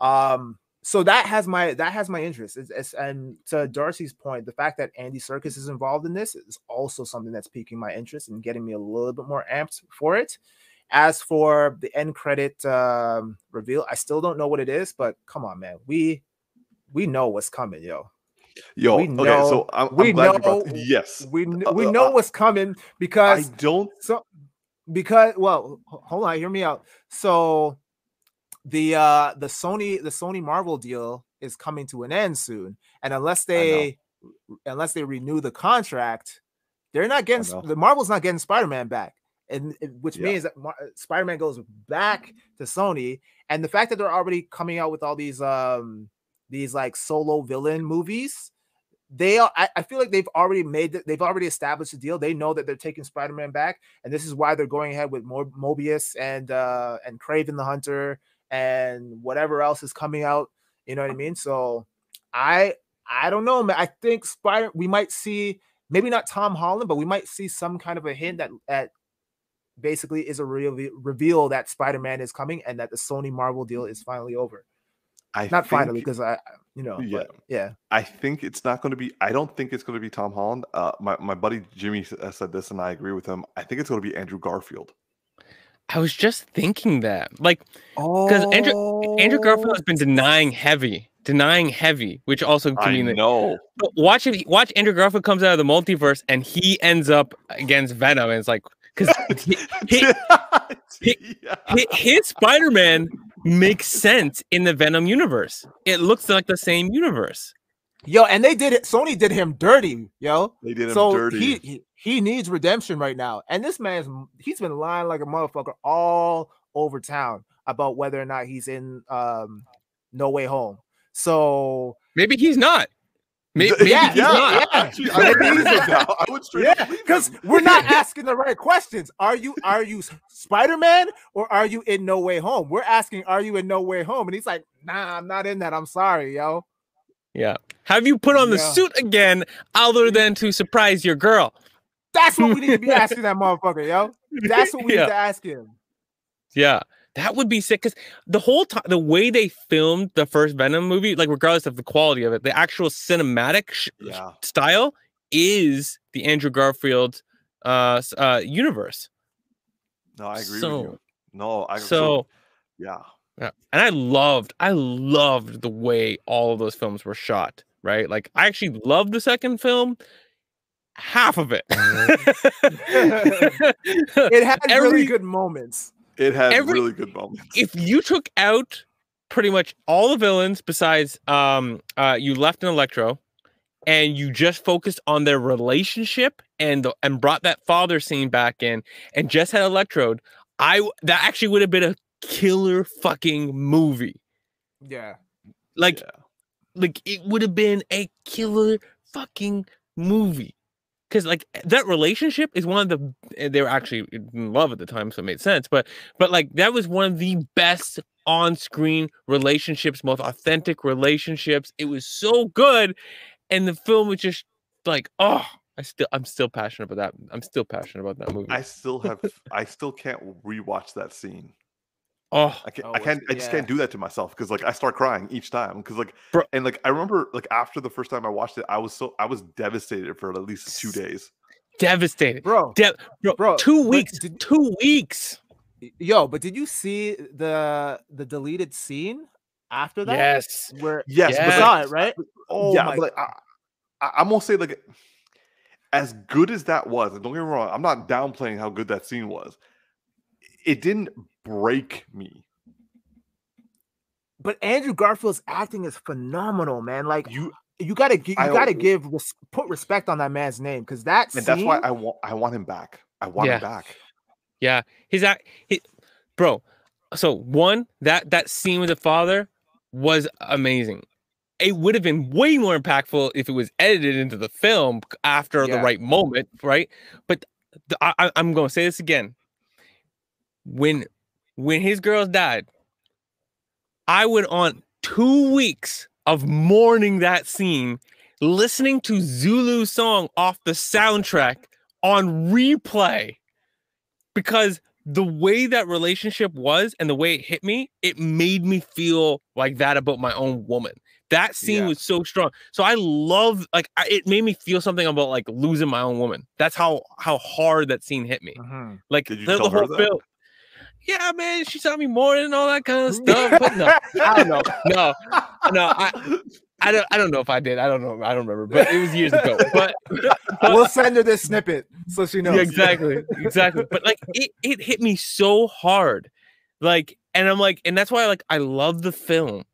Um, so that has my that has my interest. It's, it's, and to Darcy's point, the fact that Andy Serkis is involved in this is also something that's piquing my interest and getting me a little bit more amped for it. As for the end credit um, reveal, I still don't know what it is, but come on, man, we we know what's coming, yo. Yo, we okay, know, so I'm, I'm we glad you know, brought yes. we Uh, we uh, know uh, what's coming because I don't so because well, hold on, hear me out. So the uh the Sony the Sony Marvel deal is coming to an end soon, and unless they unless they renew the contract, they're not getting the Marvel's not getting Spider Man back, and which Yeah. means that Spider Man goes back to Sony, and the fact that they're already coming out with all these um these like solo villain movies. They are, I, I feel like they've already made they've already established a deal. They know that they're taking Spider-Man back, and this is why they're going ahead with more Morbius and uh and Kraven the Hunter and whatever else is coming out. You know what I mean? So I I don't know, man. I think Spider we might see maybe not Tom Holland, but we might see some kind of a hint that that basically is a real reveal that Spider-Man is coming and that the Sony Marvel deal is finally over. I Not finally, think- because I you know, Yeah. but yeah. I think it's not going to be. I don't think it's going to be Tom Holland. Uh, my my buddy Jimmy uh, said this, and I agree with him. I think it's going to be Andrew Garfield. I was just thinking that, like, because Andrew Andrew Garfield has been denying heavy, denying heavy, which also can I mean that. know. But watch if watch Andrew Garfield comes out of the multiverse and he ends up against Venom, and it's like because he- Yeah. his Spider Man makes sense in the Venom universe. It looks like the same universe. Yo, and they did it. Sony did him dirty, yo. They did him so dirty. He, he he needs redemption right now. And this man's he's been lying like a motherfucker all over town about whether or not he's in um No Way Home. So Maybe he's not. May- Th- Maybe, yeah, he's yeah, not. yeah. I would believe him now. I would straight up yeah, believe because we're not asking the right questions. Are you are you Spider Man or are you in No Way Home? We're asking, are you in No Way Home? And he's like, Nah, I'm not in that. I'm sorry, yo. Yeah. Have you put on the Yeah. suit again, other than to surprise your girl? That's what we need to be asking that motherfucker, yo. That's what we Yeah. need to ask him. Yeah, that would be sick. Because the whole time, the way they filmed the first Venom movie, like regardless of the quality of it, the actual cinematic sh- Yeah. style is the Andrew Garfield uh, uh universe. No, I agree So- with you. No, I agree. So, yeah. yeah, and I loved, I loved the way all of those films were shot. Right, like I actually loved the second film. Half of it. It had Every- really good moments. It had Every- really good moments. if you took out pretty much all the villains besides um uh you left an electro and you just focused on their relationship and the, and brought that father scene back in and just had electrode i w- that actually would have been a killer fucking movie Yeah. like Yeah. like it would have been a killer fucking movie because like that relationship is one of the eh, they were actually in love at the time so it made sense but but like that was one of the best on-screen relationships most authentic relationships it was so good and the film was just like oh i still i'm still passionate about that i'm still passionate about that movie I still have. I still can't rewatch that scene. Oh I can't. Oh, I can't. I oh, just can't do that to myself because like I start crying each time because like Bro- and like I remember like after the first time I watched it I was so I was devastated for at least two days. devastated Bro, De- bro, Bro, two weeks did- two weeks yo, but did you see the the deleted scene after that? yes Where Yes, you but Yes. saw it, right? Oh yeah, my but like, I, I, I'm gonna say like as good as that was, and don't get me wrong, I'm not downplaying how good that scene was. It didn't break me. but Andrew Garfield's acting is phenomenal, man. Like You you gotta you I- gotta give put respect on that man's name because that and that's why I want I want him back. I want Yeah. him back. Yeah, he's act, he, bro. So one that that scene with the father was amazing. It would have been way more impactful if it was edited into the film after the right moment, right? But the, I, I- I'm going to say this again. When when his girls died, I went on two weeks of mourning that scene, listening to Zulu song off the soundtrack on replay because the way that relationship was and the way it hit me, it made me feel like that about my own woman. That scene Yeah. was so strong. So I love like I, it made me feel something about like losing my own woman. That's how how hard that scene hit me. Mhm. Like the, the whole film. Yeah, man, she taught me more and all that kind of stuff. But no, I don't know. No, no, I, I don't, I don't know if I did. I don't know. I don't remember. But it was years ago. But we'll send her this snippet so she knows. yeah, exactly, exactly. But like, it, it hit me so hard, like, and I'm like, and that's why like I love the film.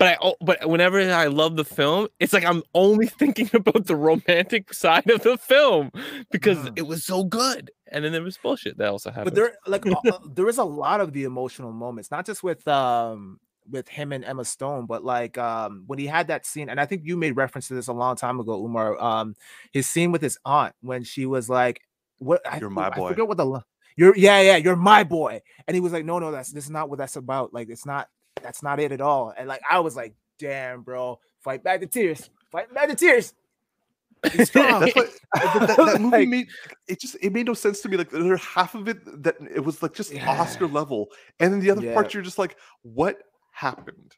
But I, but whenever I love the film, it's like I'm only thinking about the romantic side of the film because it was so good. And then there was bullshit that also happened. but there like uh, there is a lot of the emotional moments not just with um with him and emma stone but like um when he had that scene and i think you made reference to this a long time ago umar um his scene with his aunt when she was like what You're my I boy. forget what the li- you're yeah yeah you're my boy and he was like no no that's this is not what that's about like it's not that's not it at all and like i was like damn bro fight back the tears fight back the tears Be strong. That's why that, that- that movie made it just it made no sense to me. Like there half of it that it was like just Yeah. Oscar level, and then the other Yeah. parts you're just like, what happened?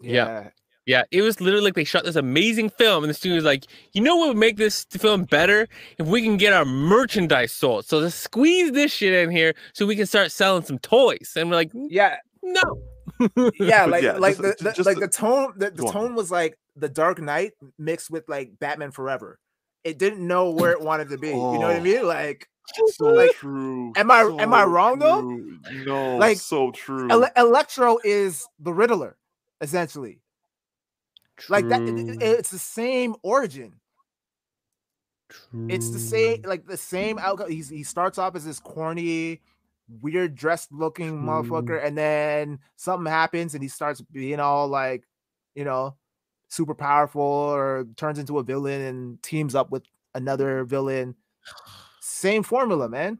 Yeah. Yeah, it was literally like they shot this amazing film, and the studio was like, you know what would make this film better if we can get our merchandise sold. So let's squeeze this shit in here so we can start selling some toys. And we're like, yeah no. Yeah like yeah, like just- the, the- just like the- the tone the, the Go on. tone was like the dark knight mixed with like batman forever it didn't know where it wanted to be you know what i Oh. mean like So Like, true. am I- am I so wrong, though? No, Like, so true. Ele- electro is the riddler essentially like that it- it's the same origin True. it's the same like the same outcome he's, he starts off as this corny weird dressed looking motherfucker and then something happens and he starts being all like you know super powerful or turns into a villain and teams up with another villain same formula man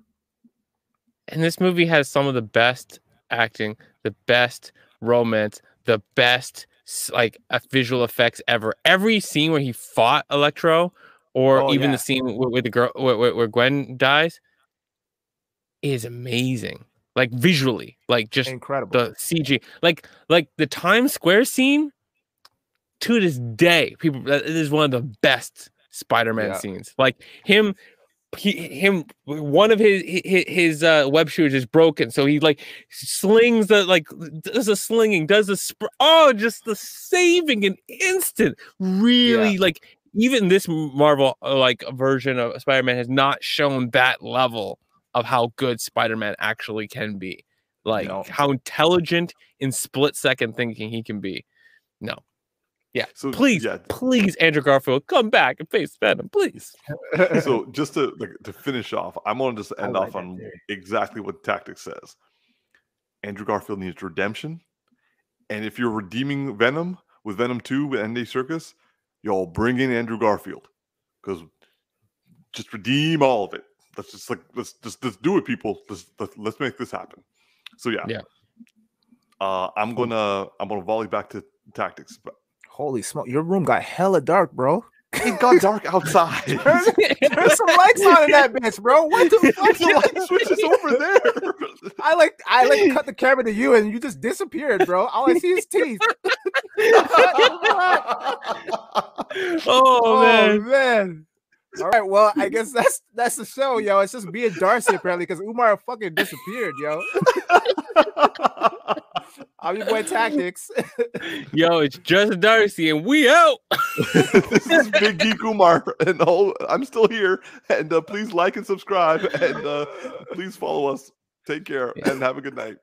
And this movie has some of the best acting, the best romance, the best like visual effects ever. Every scene where he fought Electro, or Oh, even yeah. the scene where, where the girl where, where Gwen dies, is amazing. Like visually, like just incredible the CG, like like the Times Square scene. To this day, people that it is one of the best Spider-Man Yeah. scenes. Like him, he him one of his his, his uh, web shooters is broken, so he like slings the like does the slinging, does the sp- oh just the saving an instant. Really like even this Marvel uh, like version of Spider-Man has not shown that level of how good Spider-Man actually can be. Like No. how intelligent in split second thinking he can be. No. Yeah. So Please, yeah. please, Andrew Garfield, come back and face Venom, please. So just to like, to finish off, I'm gonna just end like off on theory. exactly what Tactics says. Andrew Garfield needs redemption, and if you're redeeming Venom with Venom Two with Andy Serkis, y'all bring in Andrew Garfield because just redeem all of it. Let's just like let's just let's do it, people. Let's let's, let's make this happen. So yeah, Yeah. Uh, I'm gonna I'm gonna volley back to Tactics. But holy smoke your room got hella dark bro it got dark outside. Turn, turn some lights on in that bitch, bro. What the fuck? the light switch is over there. I like I like cut the camera to you and you just disappeared, bro. All I see is teeth. oh, man. man. All right, well, I guess that's that's the show, yo. It's just me and Darcy apparently because Umar fucking disappeared, yo. I'm your boy Tactics. Yo, it's just Darcy, and we out. this is Big Geek Umar, and oh, I'm still here. And uh, please like and subscribe, and uh, please follow us. Take care and have a good night.